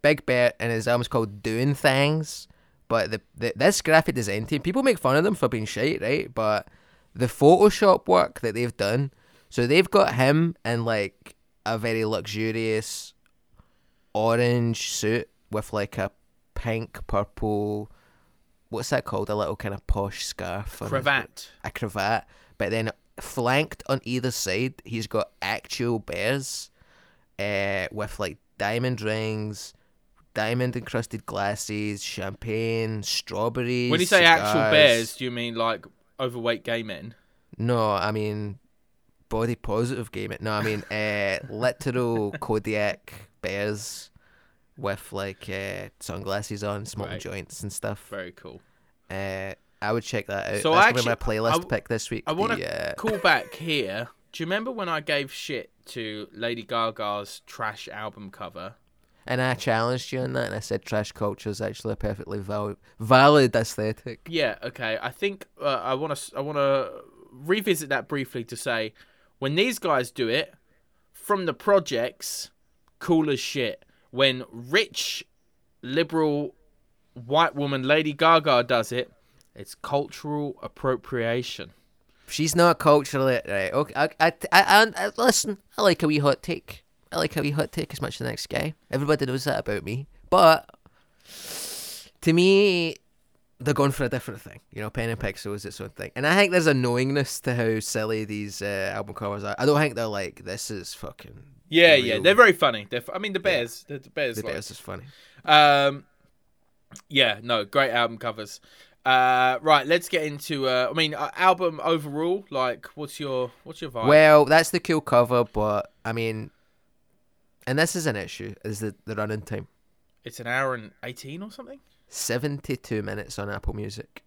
Big Bear and his album's called Doing Things. But the, the this graphic design team, people make fun of them for being shite, right? But the Photoshop work that they've done, so they've got him in like a very luxurious orange suit with like a pink, purple, what's that called? A little kind of posh scarf.
Cravat.
a cravat, but then flanked on either side, he's got actual bears, uh, with like diamond rings, diamond encrusted glasses, champagne, strawberries.
When you say actual bears, do you mean like overweight gay men?
no, I mean body positive game. No, I mean uh, literal [laughs] Kodiak bears with like uh, sunglasses on, smoking
Right.
joints and stuff.
Very cool.
Uh, I would check that out.
So
That's
actually-
my playlist
w-
pick this week.
I want to
uh,
call back here. Do you remember when I gave shit to Lady Gaga's trash album cover?
And I challenged you on that, and I said trash culture is actually a perfectly val- valid aesthetic.
Yeah, okay. I think uh, I want to I want to revisit that briefly to say when these guys do it from the projects, cool as shit. When rich, liberal, white woman Lady Gaga does it, it's cultural appropriation.
She's not culturally right. Okay, I, I, I, I, listen. I like a wee hot take. I like a wee hot take as much as the next guy. Everybody knows that about me. But to me, they're going for a different thing. You know, Pen and Pixel is its own thing, and I think there's a knowingness to how silly these uh, album covers are. I don't think they're like this is fucking.
Yeah, yeah, they're very funny. They're, f- I mean, the bears, the, the bears,
The
like-
bears is funny.
Um, Yeah, no, great album covers. Uh, right, let's get into. Uh, I mean, uh, album overall. Like, what's your what's your vibe?
Well, that's the cool cover, but I mean, and this is an issue: is the the running time.
It's an hour and eighteen or something.
Seventy-two minutes on Apple Music,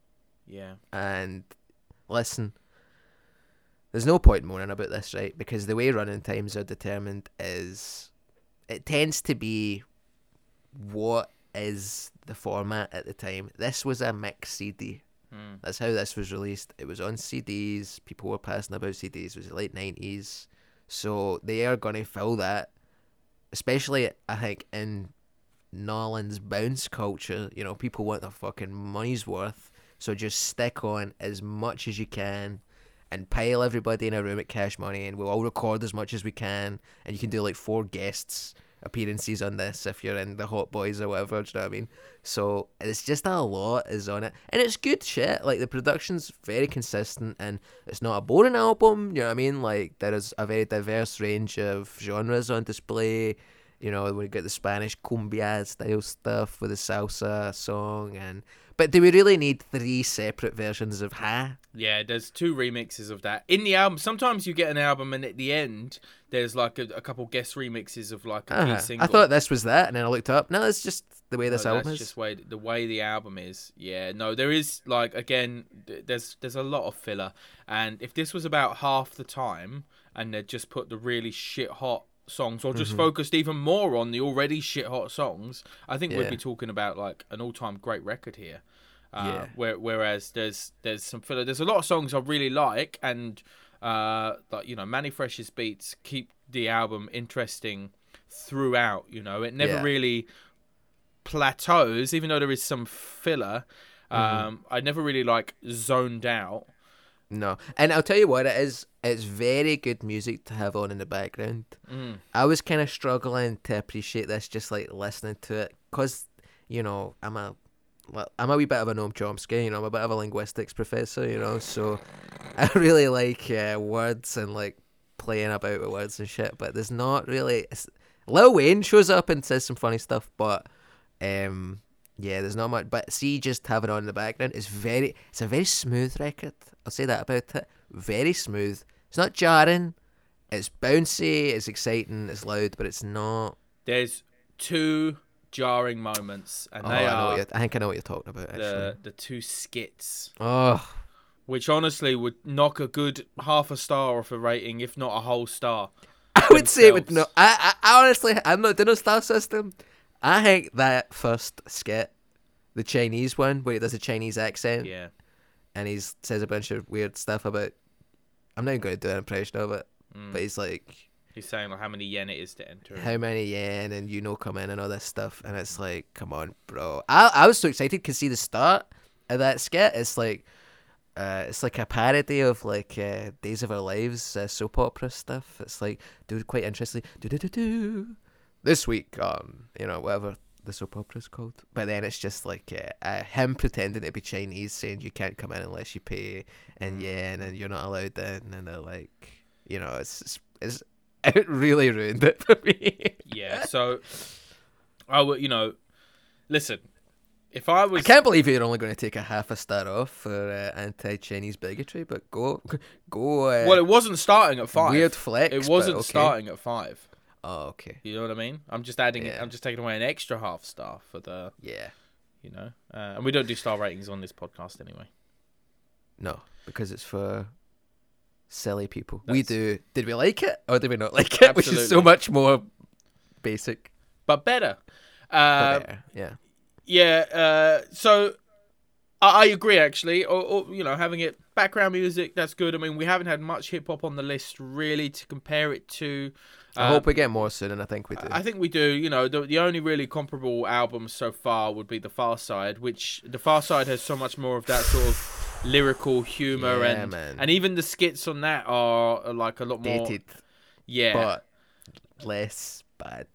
Yeah,
and listen, there's no point moaning about this, right? Because the way running times are determined is it tends to be what is the format at the time. This was a mix CD.
Hmm.
That's how this was released. It was on CDs. People were passing about CDs. It was the late nineties, so they are going to fill that. Especially, I think in Nolan's bounce culture, you know, people want their fucking money's worth. So just stick on as much as you can, and pile everybody in a room at Cash Money, and we'll all record as much as we can, and you can do like four guests appearances on this if you're in the Hot Boys or whatever. Do you know what I mean? So it's just a lot is on it, and it's good shit. Like the production's very consistent, and it's not a boring album. You know what I mean? Like there is a very diverse range of genres on display. You know, we get the Spanish cumbia style stuff with the salsa song, and but do we really need three separate versions of Ha?
yeah. There's two remixes of that in the album. Sometimes you get an album, and at the end, there's like a, a couple guest remixes of like a
Uh-huh.
single.
I thought this was that, and then I looked up. No, it's just the way this
No,
album is.
just way the way the album is. Yeah, no, there is like again, there's there's a lot of filler, and if this was about half the time, and they'd just put the really shit hot songs, or
Mm-hmm.
just focused even more on the already shit hot songs, I think we'd be talking about like an all time great record here. Uh,
Yeah.
Where, whereas there's there's some filler. There's a lot of songs I really like, and uh, like you know, Mannie Fresh's beats keep the album interesting throughout. You know, it never
Yeah.
really plateaus, even though there is some filler.
Mm-hmm.
Um, I never really like zoned out.
No, and I'll tell you what it is. It's very good music to have on in the background.
Mm.
I was kind of struggling to appreciate this, just like listening to it, cause you know I'm a well, I'm a wee bit of a Noam Chomsky. You know, I'm a bit of a linguistics professor. You know, so [laughs] I really like uh, words and like playing about with words and shit. But there's not really. It's, Lil Wayne shows up and says some funny stuff, but um, yeah, there's not much. But see, just having it on in the background is very. It's a very smooth record. I'll say that about it. Very smooth. It's not jarring. It's bouncy. It's exciting. It's loud, but it's not.
There's two jarring moments, and
Oh,
they
I, know
are
I think I know what you're talking about. Actually.
the the two skits,
Oh,
which honestly would knock a good half a star off a rating, if not a whole star. [laughs]
I would say it would no. I, I, I honestly, I'm not doing a star system. I think that first skit, the Chinese one, where he does a Chinese accent
Yeah,
and he says a bunch of weird stuff about. I'm not even going to do an impression of it,
Mm.
but he's like,
he's saying like how many yen it is to enter.
how many yen and you know come in and all this stuff, and it's like, come on, bro. I I was so excited to see the start of that skit. It's like. Uh, it's like a parody of like uh, Days of Our Lives uh, soap opera stuff. It's like, do quite interesting. Do do do do. This week on, you know, whatever the soap opera's called. But then it's just like uh, uh, him pretending to be Chinese, saying you can't come in unless you pay in yen and you're not allowed in, and they're like, you know, it's it's, it's [laughs] it really ruined it for me.
Yeah, so I would, you know, listen. If I was, I
can't believe you're only going to take a half a star off for uh, anti-Chinese bigotry, but go, [laughs] go. Uh,
well, it wasn't starting at five.
Weird flex.
It wasn't
okay.
starting at five.
Oh, okay.
You know what I mean? I'm just adding.
Yeah.
I'm just taking away an extra half star for the.
Yeah.
You know, uh, and we don't do star ratings on this podcast anyway.
No, because it's for silly people. we do. Did we like it or did we not like it? [laughs] Which is so much more basic.
But better.
but
Uh,
better, yeah.
yeah. Uh, so I, I agree. Actually, or, or you know, having it background music that's good. I mean, we haven't had much hip hop on the list really to compare it to.
I
Uh,
hope we get more soon, and I think we do.
I think we do. You know, the, the only really comparable album so far would be The Pharcyde, which The Pharcyde has so much more of that sort of lyrical humor
Yeah,
and
man.
and even the skits on that are, are like a lot more.
Dated,
Yeah.
but less bad.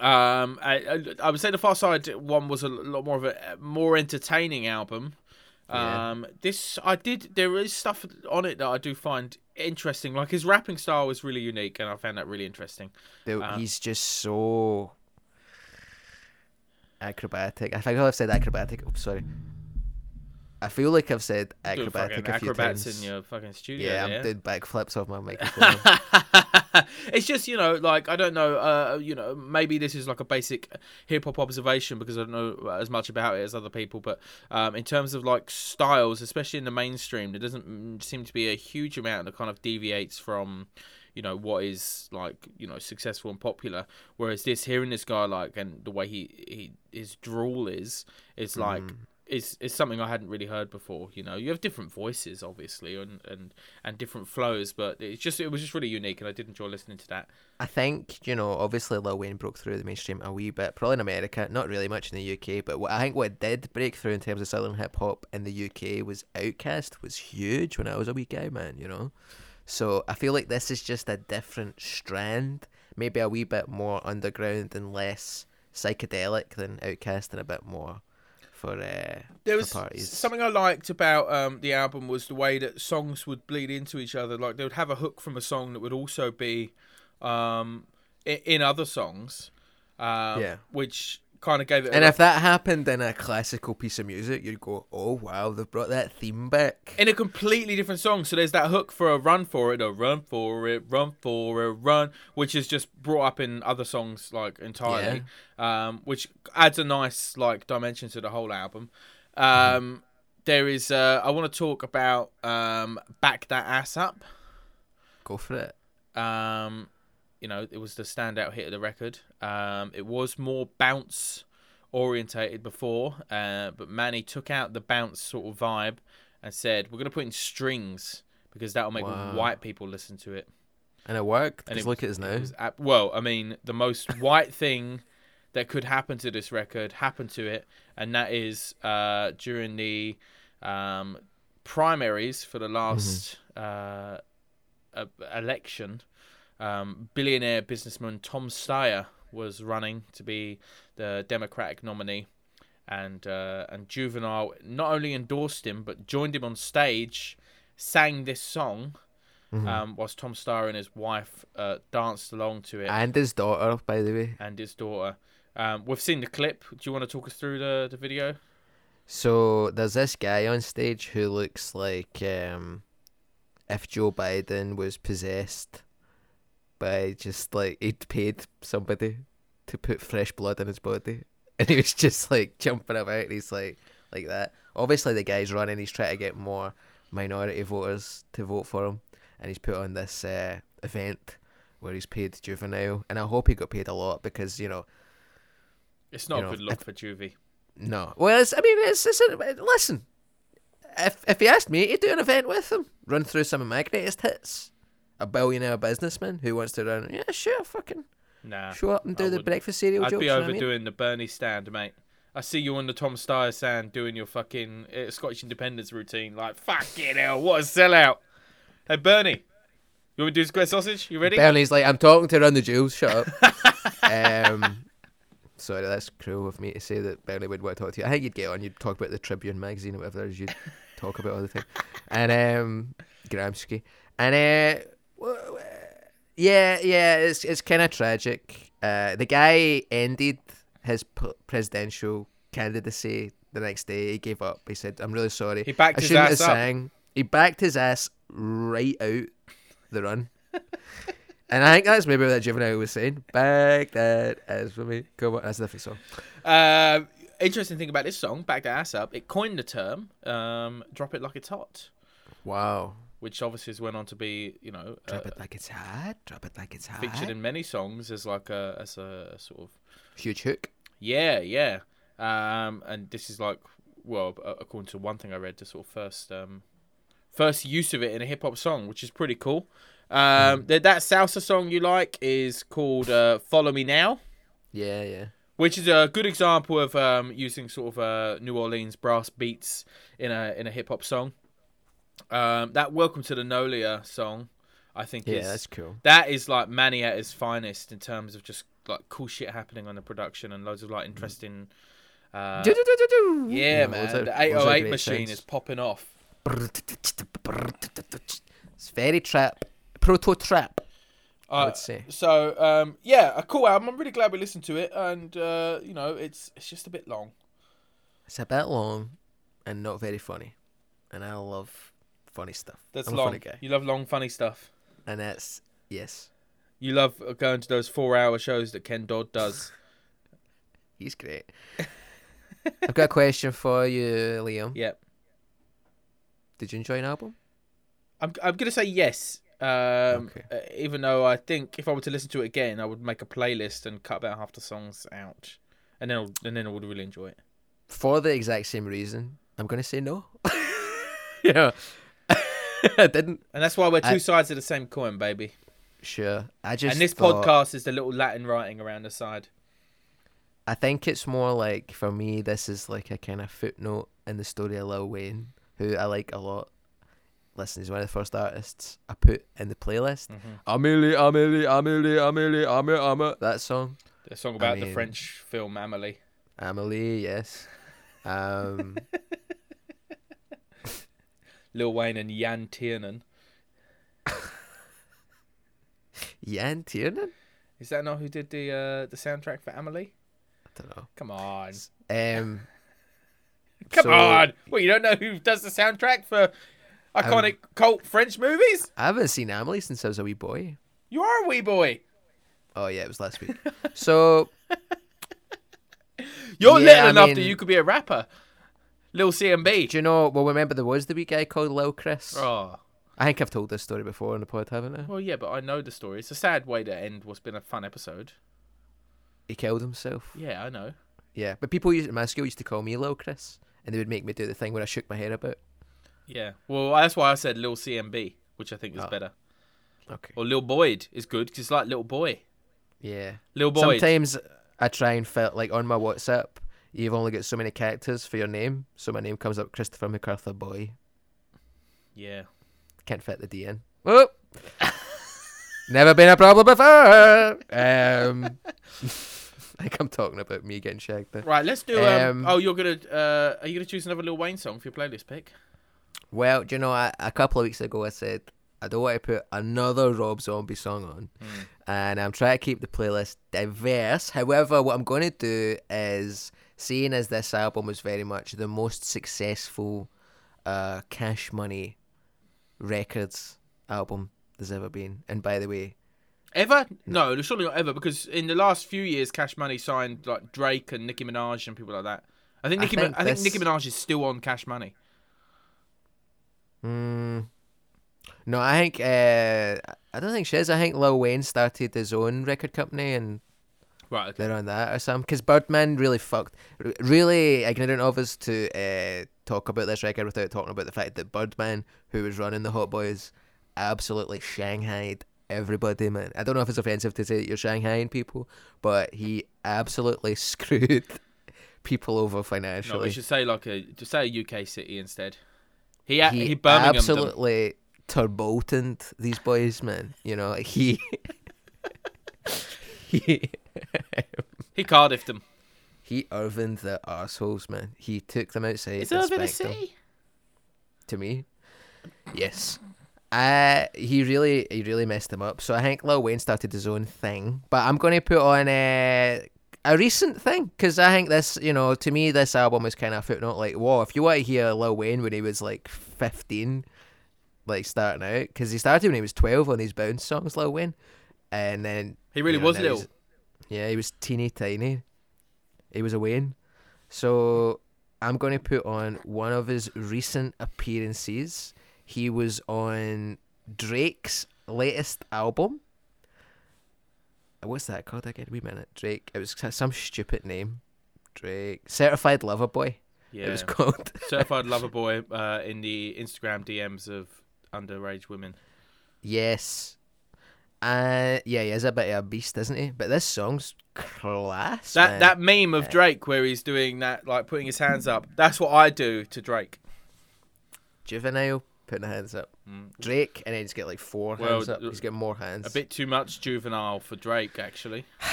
Um, I, I I would say the Pharcyde one was a lot more of a more entertaining album.
Yeah.
Um, this I did. There is stuff on it that I do find interesting. Like his rapping style was really unique, and I found that really interesting.
Dude,
Uh,
he's just so. acrobatic. I think I've said acrobatic. Oh, sorry. I feel like I've said acrobatic a few
acrobats
times.
in your fucking studio.
yeah. I'm doing backflips off my [laughs] microphone. [laughs]
it's just you know like I don't know uh you know maybe this is like a basic hip hop observation because I don't know as much about it as other people but um in terms of like styles especially in the mainstream there doesn't seem to be a huge amount that kind of deviates from you know what is like you know successful and popular whereas this hearing this guy like and the way he he his drawl is is like
Mm.
Is is something I hadn't really heard before. You know, you have different voices, obviously, and and and different flows, but it's just it was just really unique, and I did enjoy listening to that.
I think you know, obviously Lil Wayne broke through the mainstream a wee bit, probably in America, not really much in the UK. But what I think what did break through in terms of southern hip hop in the UK was Outkast was huge when I was a wee guy, man. You know, so I feel like this is just a different strand, maybe a wee bit more underground and less psychedelic than Outkast, and a bit more for uh,
There was
parties.
something I liked about um, the album was the way that songs would bleed into each other. Like they would have a hook from a song that would also be um, in, in other songs, um,
Yeah.
which kind of gave it.
And if that happened in a classical piece of music, you'd go, "Oh wow, they've brought that theme back."
in a completely different song. So there's that hook for a run for it, a run for it, run for it, run, which is just brought up in other songs like entirely, um, which adds a nice like dimension to the whole album. Um, there is, uh, I want to talk about um, back that ass up.
Go for it.
Um, you know, it was the standout hit of the record. Um, it was more bounce orientated before, uh, but Mannie took out the bounce sort of vibe and said, "We're gonna put in strings because that'll make
Wow.
white people listen to it."
And it worked.
And it
look at
his nose. Well, I mean, the most [laughs] white thing that could happen to this record happened to it, and that is uh, during the um, primaries for the last uh, uh, election. Um, billionaire businessman Tom Steyer was running to be the Democratic nominee, and uh, and Juvenile not only endorsed him but joined him on stage, sang this song
Mhm.
um, whilst Tom Steyer and his wife uh, danced along to it,
and his daughter, by the way.
and his daughter. Um, we've seen the clip. Do you want to talk us through the, the video?
So there's this guy on stage who looks like um, if Joe Biden was possessed by just like he'd paid somebody to put fresh blood in his body, [laughs] and he was just like jumping about. And he's like like that. Obviously, the guy's running. He's trying to get more minority voters to vote for him, and he's put on this uh, event where he's paid juvenile, and I hope he got paid a lot because you know
It's not
You
a good look for Juvie.
no. Well, it's, I mean, it's, it's a, listen. If if you asked me to do an event with him, run through some of my greatest hits, a billionaire businessman who wants to run, yeah, sure, fucking
Nah,
show up and do
I
the
wouldn't.
breakfast cereal
I'd
jokes.
be
you know what I mean?
overdoing the Bernie stand, mate. I see you on the Tom Steyer stand doing your fucking uh, Scottish independence routine. Like, fucking hell, what a sellout. Hey, Bernie, you want me to do square sausage? You ready?
Bernie's like, I'm talking to run the jewels. Shut up. [laughs] um, sorry, that's cruel of me to say that Bernie would want to talk to you. I think you'd get on. You'd talk about the Tribune magazine or whatever it is you'd talk about all the time, and um, Gramsci, and uh, yeah, yeah, it's it's kind of tragic. Uh, the guy ended his p- presidential candidacy the next day. He gave up. He said, "I'm really sorry.
He backed
I
his
shouldn't
ass
have
up.
He backed his ass right out the run. [laughs] And I think that's maybe what juvenile was saying. Back that ass for me. Come on, that's a different song.
Um, interesting thing about this song, Back That Ass Up, it coined the term um, Drop It Like It's Hot,
Wow.
Which obviously has went on to be, you know, uh,
Drop it like it's hot. Drop it like it's hot.
featured in many songs as like a, as a sort of
Huge hook.
Yeah, yeah. Um, and this is like, well, according to one thing I read, the sort of first um, first use of it in a hip hop song, which is pretty cool. Um, that that salsa song you like is called uh, "Follow Me Now,"
Yeah, yeah.
which is a good example of um, using sort of uh, New Orleans brass beats in a in a hip hop song. Um, that "Welcome to the Nolia" song, I think,
Yeah,
is
that's cool.
that is like Mannie at his finest in terms of just like cool shit happening on the production and loads of like interesting. Uh, yeah, man,
loads of-
the
loads of
808 machine
sounds.
is popping off.
It's very trap. Proto trap. I
Uh,
would say.
So um, yeah, a cool album. I'm really glad we listened to it, and uh, you know, it's it's just a bit long.
It's a bit long and not very funny. And I love funny stuff.
That's
I'm
long. You love long, funny stuff.
And that's, yes,
You love going to those four-hour shows that Ken Dodd does. [laughs]
he's great. [laughs] I've got a question for you, Liam.
yep.
Did you enjoy an album?
I'm I'm gonna say yes. Um,
Okay.
uh, even though I think if I were to listen to it again, I would make a playlist and cut about half the songs out, and then I'll- and then I would really enjoy it.
For the exact same reason, I'm going to say no. [laughs] yeah. [laughs] I didn't.
And that's why we're two
I-
sides of the same coin, baby.
Sure. I just
and this
thought-
podcast is the little Latin writing around the side.
I think it's more like for me, this is like a kind of footnote in the story of Lil Wayne, who I like a lot. Listen, he's one of the first artists I put in the playlist.
Mhm.
Amelie, Amelie, Amelie, Amelie, Amelie, Amelie. That song,
The song about the
mean-
French film Amelie.
Amelie, yes. Um, [laughs]
Lil Wayne and Yann Tiersen.
Yann Tiersen.
Is that not who did the uh, the soundtrack for Amelie?
I don't know.
Come on,
Um, [laughs]
come
so-
on. Well, you don't know who does the soundtrack for iconic cult French movies?
I haven't seen Amelie since I was a wee boy.
You are a wee boy.
Oh yeah, it was last week. so [laughs]
You're
Yeah,
little
I
enough that you could be a rapper. Lil CMB.
do you know? Well, remember there was the wee guy called Lil Chris.
Oh,
I think I've told this story before on the pod, haven't I?
well, yeah, but I know the story. It's a sad way to end what's been a fun episode.
He killed himself.
Yeah, I know.
Yeah, but people used, at my school used to call me Lil Chris, and they would make me do the thing where I shook my head about.
Yeah. Well, that's why I said Lil CMB, which I think is
Oh.
better.
Okay.
Or Lil Boyd is good because it's like Little Boy.
Yeah.
Lil Boyd.
Sometimes I try and fit like on my WhatsApp. You've only got so many characters for your name, so my name comes up Christopher MacArthur Boy.
Yeah.
Can't fit the D in. Whoop. [laughs] Never been a problem before. Um, [laughs] I think I'm talking about me getting shagged there.
Right, let's do. Um,
Um,
oh, you're gonna. Uh, are you gonna choose another Lil Wayne song for your playlist pick?
Well, do you know, I, a couple of weeks ago I said I don't want to put another Rob Zombie song on,
Hmm.
and I'm trying to keep the playlist diverse. However, what I'm going to do is, seeing as this album was very much the most successful uh, Cash Money Records album there's ever been, and by the way,
Ever? No, surely not ever. Because in the last few years, Cash Money signed like Drake and Nicki Minaj and people like that. I think
I
Nicki.
think
I think
this-
Nicki Minaj is still on Cash Money.
mm, no, I think uh, I don't think she is. I think Lil Wayne started his own record company and
Right. Okay.
they're on that or something. Because Birdman really fucked, really ignorant of us to uh, talk about this record without talking about the fact that Birdman, who was running the Hot Boys, absolutely shanghaied everybody, man. I don't know if it's offensive to say that you're shanghaiing people, but he absolutely [laughs] screwed people over financially.
No, we should say like a just say a UK city instead. He
he,
he, Birmingham them.
absolutely turbotoned these boys, man. You know, he. [laughs] [laughs] he [laughs]
He Cardiffed them.
He Irvined the assholes, man. He took them outside.
Is
and
Irvine a city?
To me, yes. Uh, he really, he really messed them up. So I think Lil Wayne started his own thing. But I'm going to put on a a recent thing because I think this, you know, to me, this album is kind of footnote. Like, whoa, if you want to hear Lil Wayne when he was like 15, like starting out, because he started when he was 12 on these bounce songs, Lil Wayne, and then
He really
you know,
was little.
Yeah, he was teeny tiny. He was a Wayne. So I'm going to put on one of his recent appearances. He was on Drake's latest album. What's that called again? Wait a minute. Drake. It was some stupid name. Drake. Certified Lover Boy.
Yeah.
It was called. [laughs]
Certified lover boy uh, in the Instagram DMs of underage women.
yes. Uh, yeah, he is a bit of a beast, isn't he? But this song's class.
That
man.
that meme of Drake where he's doing that, like putting his hands up. That's what I do to Drake.
Juvenile putting the hands up.
Mm.
Drake, and then he's got like four
Well,
hands up.
uh,
He's got more hands.
A bit too much juvenile for Drake, actually. [sighs]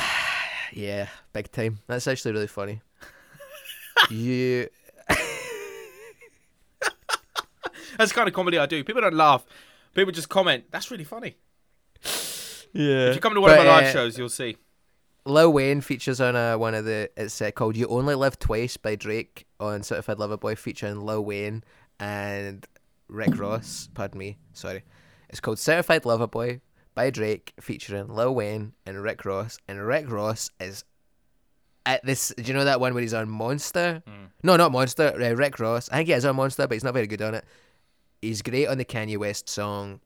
Yeah, big time. That's actually really funny. [laughs] you.
That's the kind of comedy I do. People don't laugh. People just comment. That's really funny.
Yeah.
If you come to one
But,
of my live
uh,
shows, you'll see.
Lil Wayne features on a, one of the. It's uh, called "You Only Live Twice" by Drake on Certified Lover Boy, featuring Lil Wayne and Rick Ross. Pardon me, sorry. It's called "Certified Lover Boy" by Drake, featuring Lil Wayne and Rick Ross. And Rick Ross is at this. Do you know that one where he's on Monster?
Mm.
No, not Monster. Uh, Rick Ross. I think he is on Monster, but he's not very good on it. He's great on the Kanye West song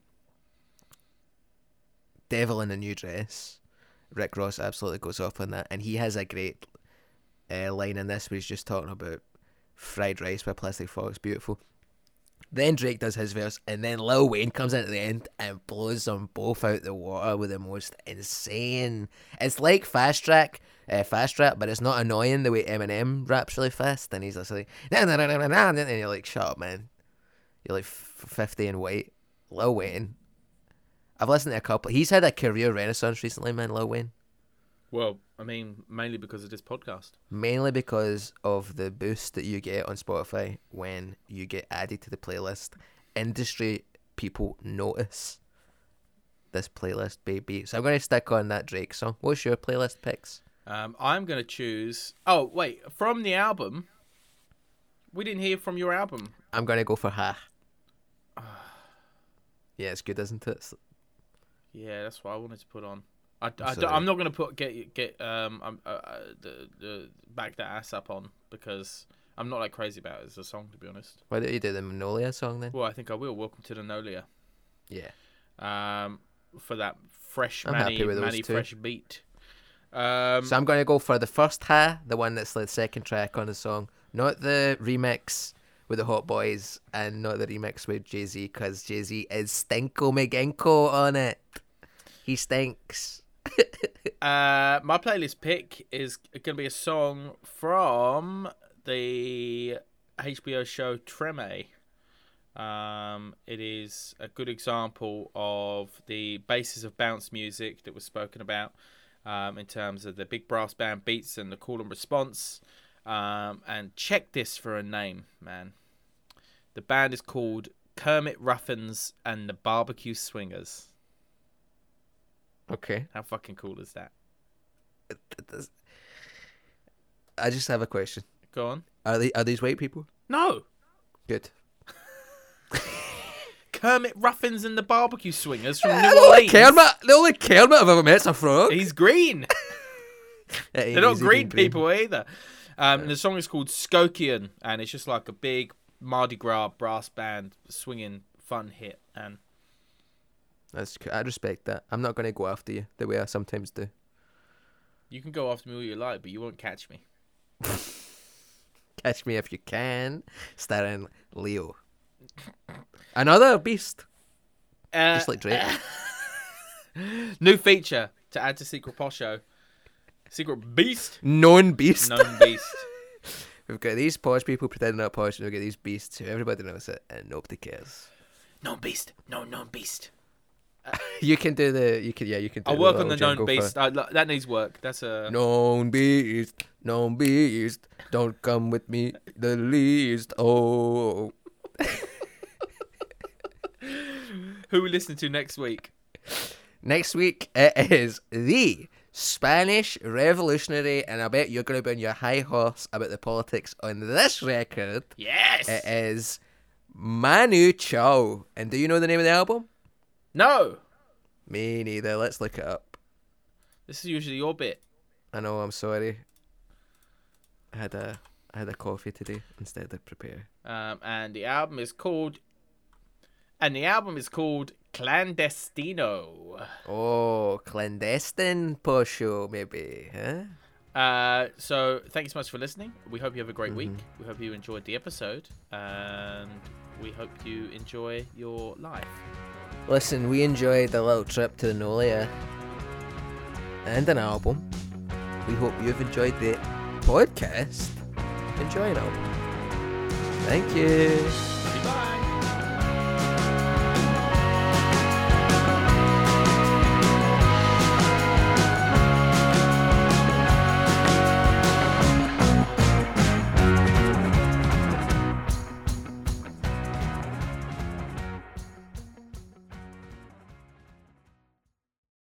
"Devil in a New Dress." Rick Ross absolutely goes off on that, and he has a great uh, line in this where he's just talking about fried rice with plastic forks, beautiful. Then Drake does his verse, and then Lil Wayne comes in at the end and blows them both out the water with the most insane. It's like fast track, uh, fast rap, but it's not annoying the way Eminem raps really fast, and he's just like, nah, nah, nah, nah, nah, and you're like, shut up, man. You're like f- 50 and white. Lil Wayne. I've listened to a couple. He's had a career renaissance recently, man, Lil Wayne.
Well, I mean, mainly because of this podcast.
mainly because of the boost that you get on Spotify when you get added to the playlist. Industry people notice this playlist, baby. So I'm going to stick on that Drake song. What's your playlist picks?
Um, I'm gonna choose. Oh wait, from the album. We didn't hear from your album.
I'm going to go for Ha. [sighs] yeah, it's good, isn't it? It's-
Yeah, that's what I wanted to put on. I, I, am not gonna put get get um uh, uh, the the back that ass up on because I'm not like crazy about it as a song to be honest.
Why don't you do the Magnolia song then?
Well, I think I will. Welcome to the Nolia.
Yeah.
Um, for that fresh
I'm
Mannie
happy with those
Mannie
two.
fresh beat. Um,
So I'm going to go for the first Ha, the one that's the second track on the song, not the remix with the Hot Boys, and not the remix with Jay Z, because Jay Z is Stinko McGinko on it. He stinks. [laughs]
Uh, my playlist pick is going to be a song from the HBO show Treme. Um, it is a good example of the basis of bounce music that was spoken about um, in terms of the big brass band beats and the call and response. Um, and check this for a name, man. The band is called Kermit Ruffins and the Barbecue Swingers.
Okay.
How fucking cool is that?
I just have a question.
Go on.
Are they are these white people?
No.
Good. [laughs]
Kermit Ruffins and the Barbecue Swingers from New
the only
Orleans.
Kermit, the only Kermit I've ever met's a frog.
He's green. [laughs] They're not green people either. Um, and the song is called Skokian, and it's just like a big Mardi Gras brass band swinging fun hit. And
That's. I respect that. I'm not going to go after you the way I sometimes do.
you can go after me all you like, but you won't catch me. [laughs]
Catch Me If You Can, starring Leo. Another beast,
Uh,
just like Drake. [laughs]
new feature to add to Secret Posh Show. Secret Beast,
Known beast.
known beast. [laughs]
We've got these posh people pretending not posh, and we've got these beasts who everybody knows it, and nobody cares.
known beast, no known beast. [laughs]
You can do the, you can, yeah, you can do
I'll work on the known
for-
beast. Uh, that needs work. That's a
Known beast, known beast, don't come with me the least. Oh, [laughs]
who we listen to next week.
next week it is the Spanish Revolutionary, and I bet you're going to be on your high horse about the politics on this record.
Yes.
It is Manu Chao, and do you know the name of the album?
No.
Me neither. Let's look it up.
This is usually your bit.
I know. I'm sorry. I had a I had a coffee today instead of prepare.
Um, and the album is called, and the album is called Clandestino.
Oh, clandestine posho maybe, huh?
Uh, so thank you so much for listening. We hope you have a great week. We hope you enjoyed the episode, and we hope you enjoy your life.
Listen, we enjoyed a little trip to the Nolia and an album. We hope you've enjoyed the podcast. Enjoy an album. Thank you.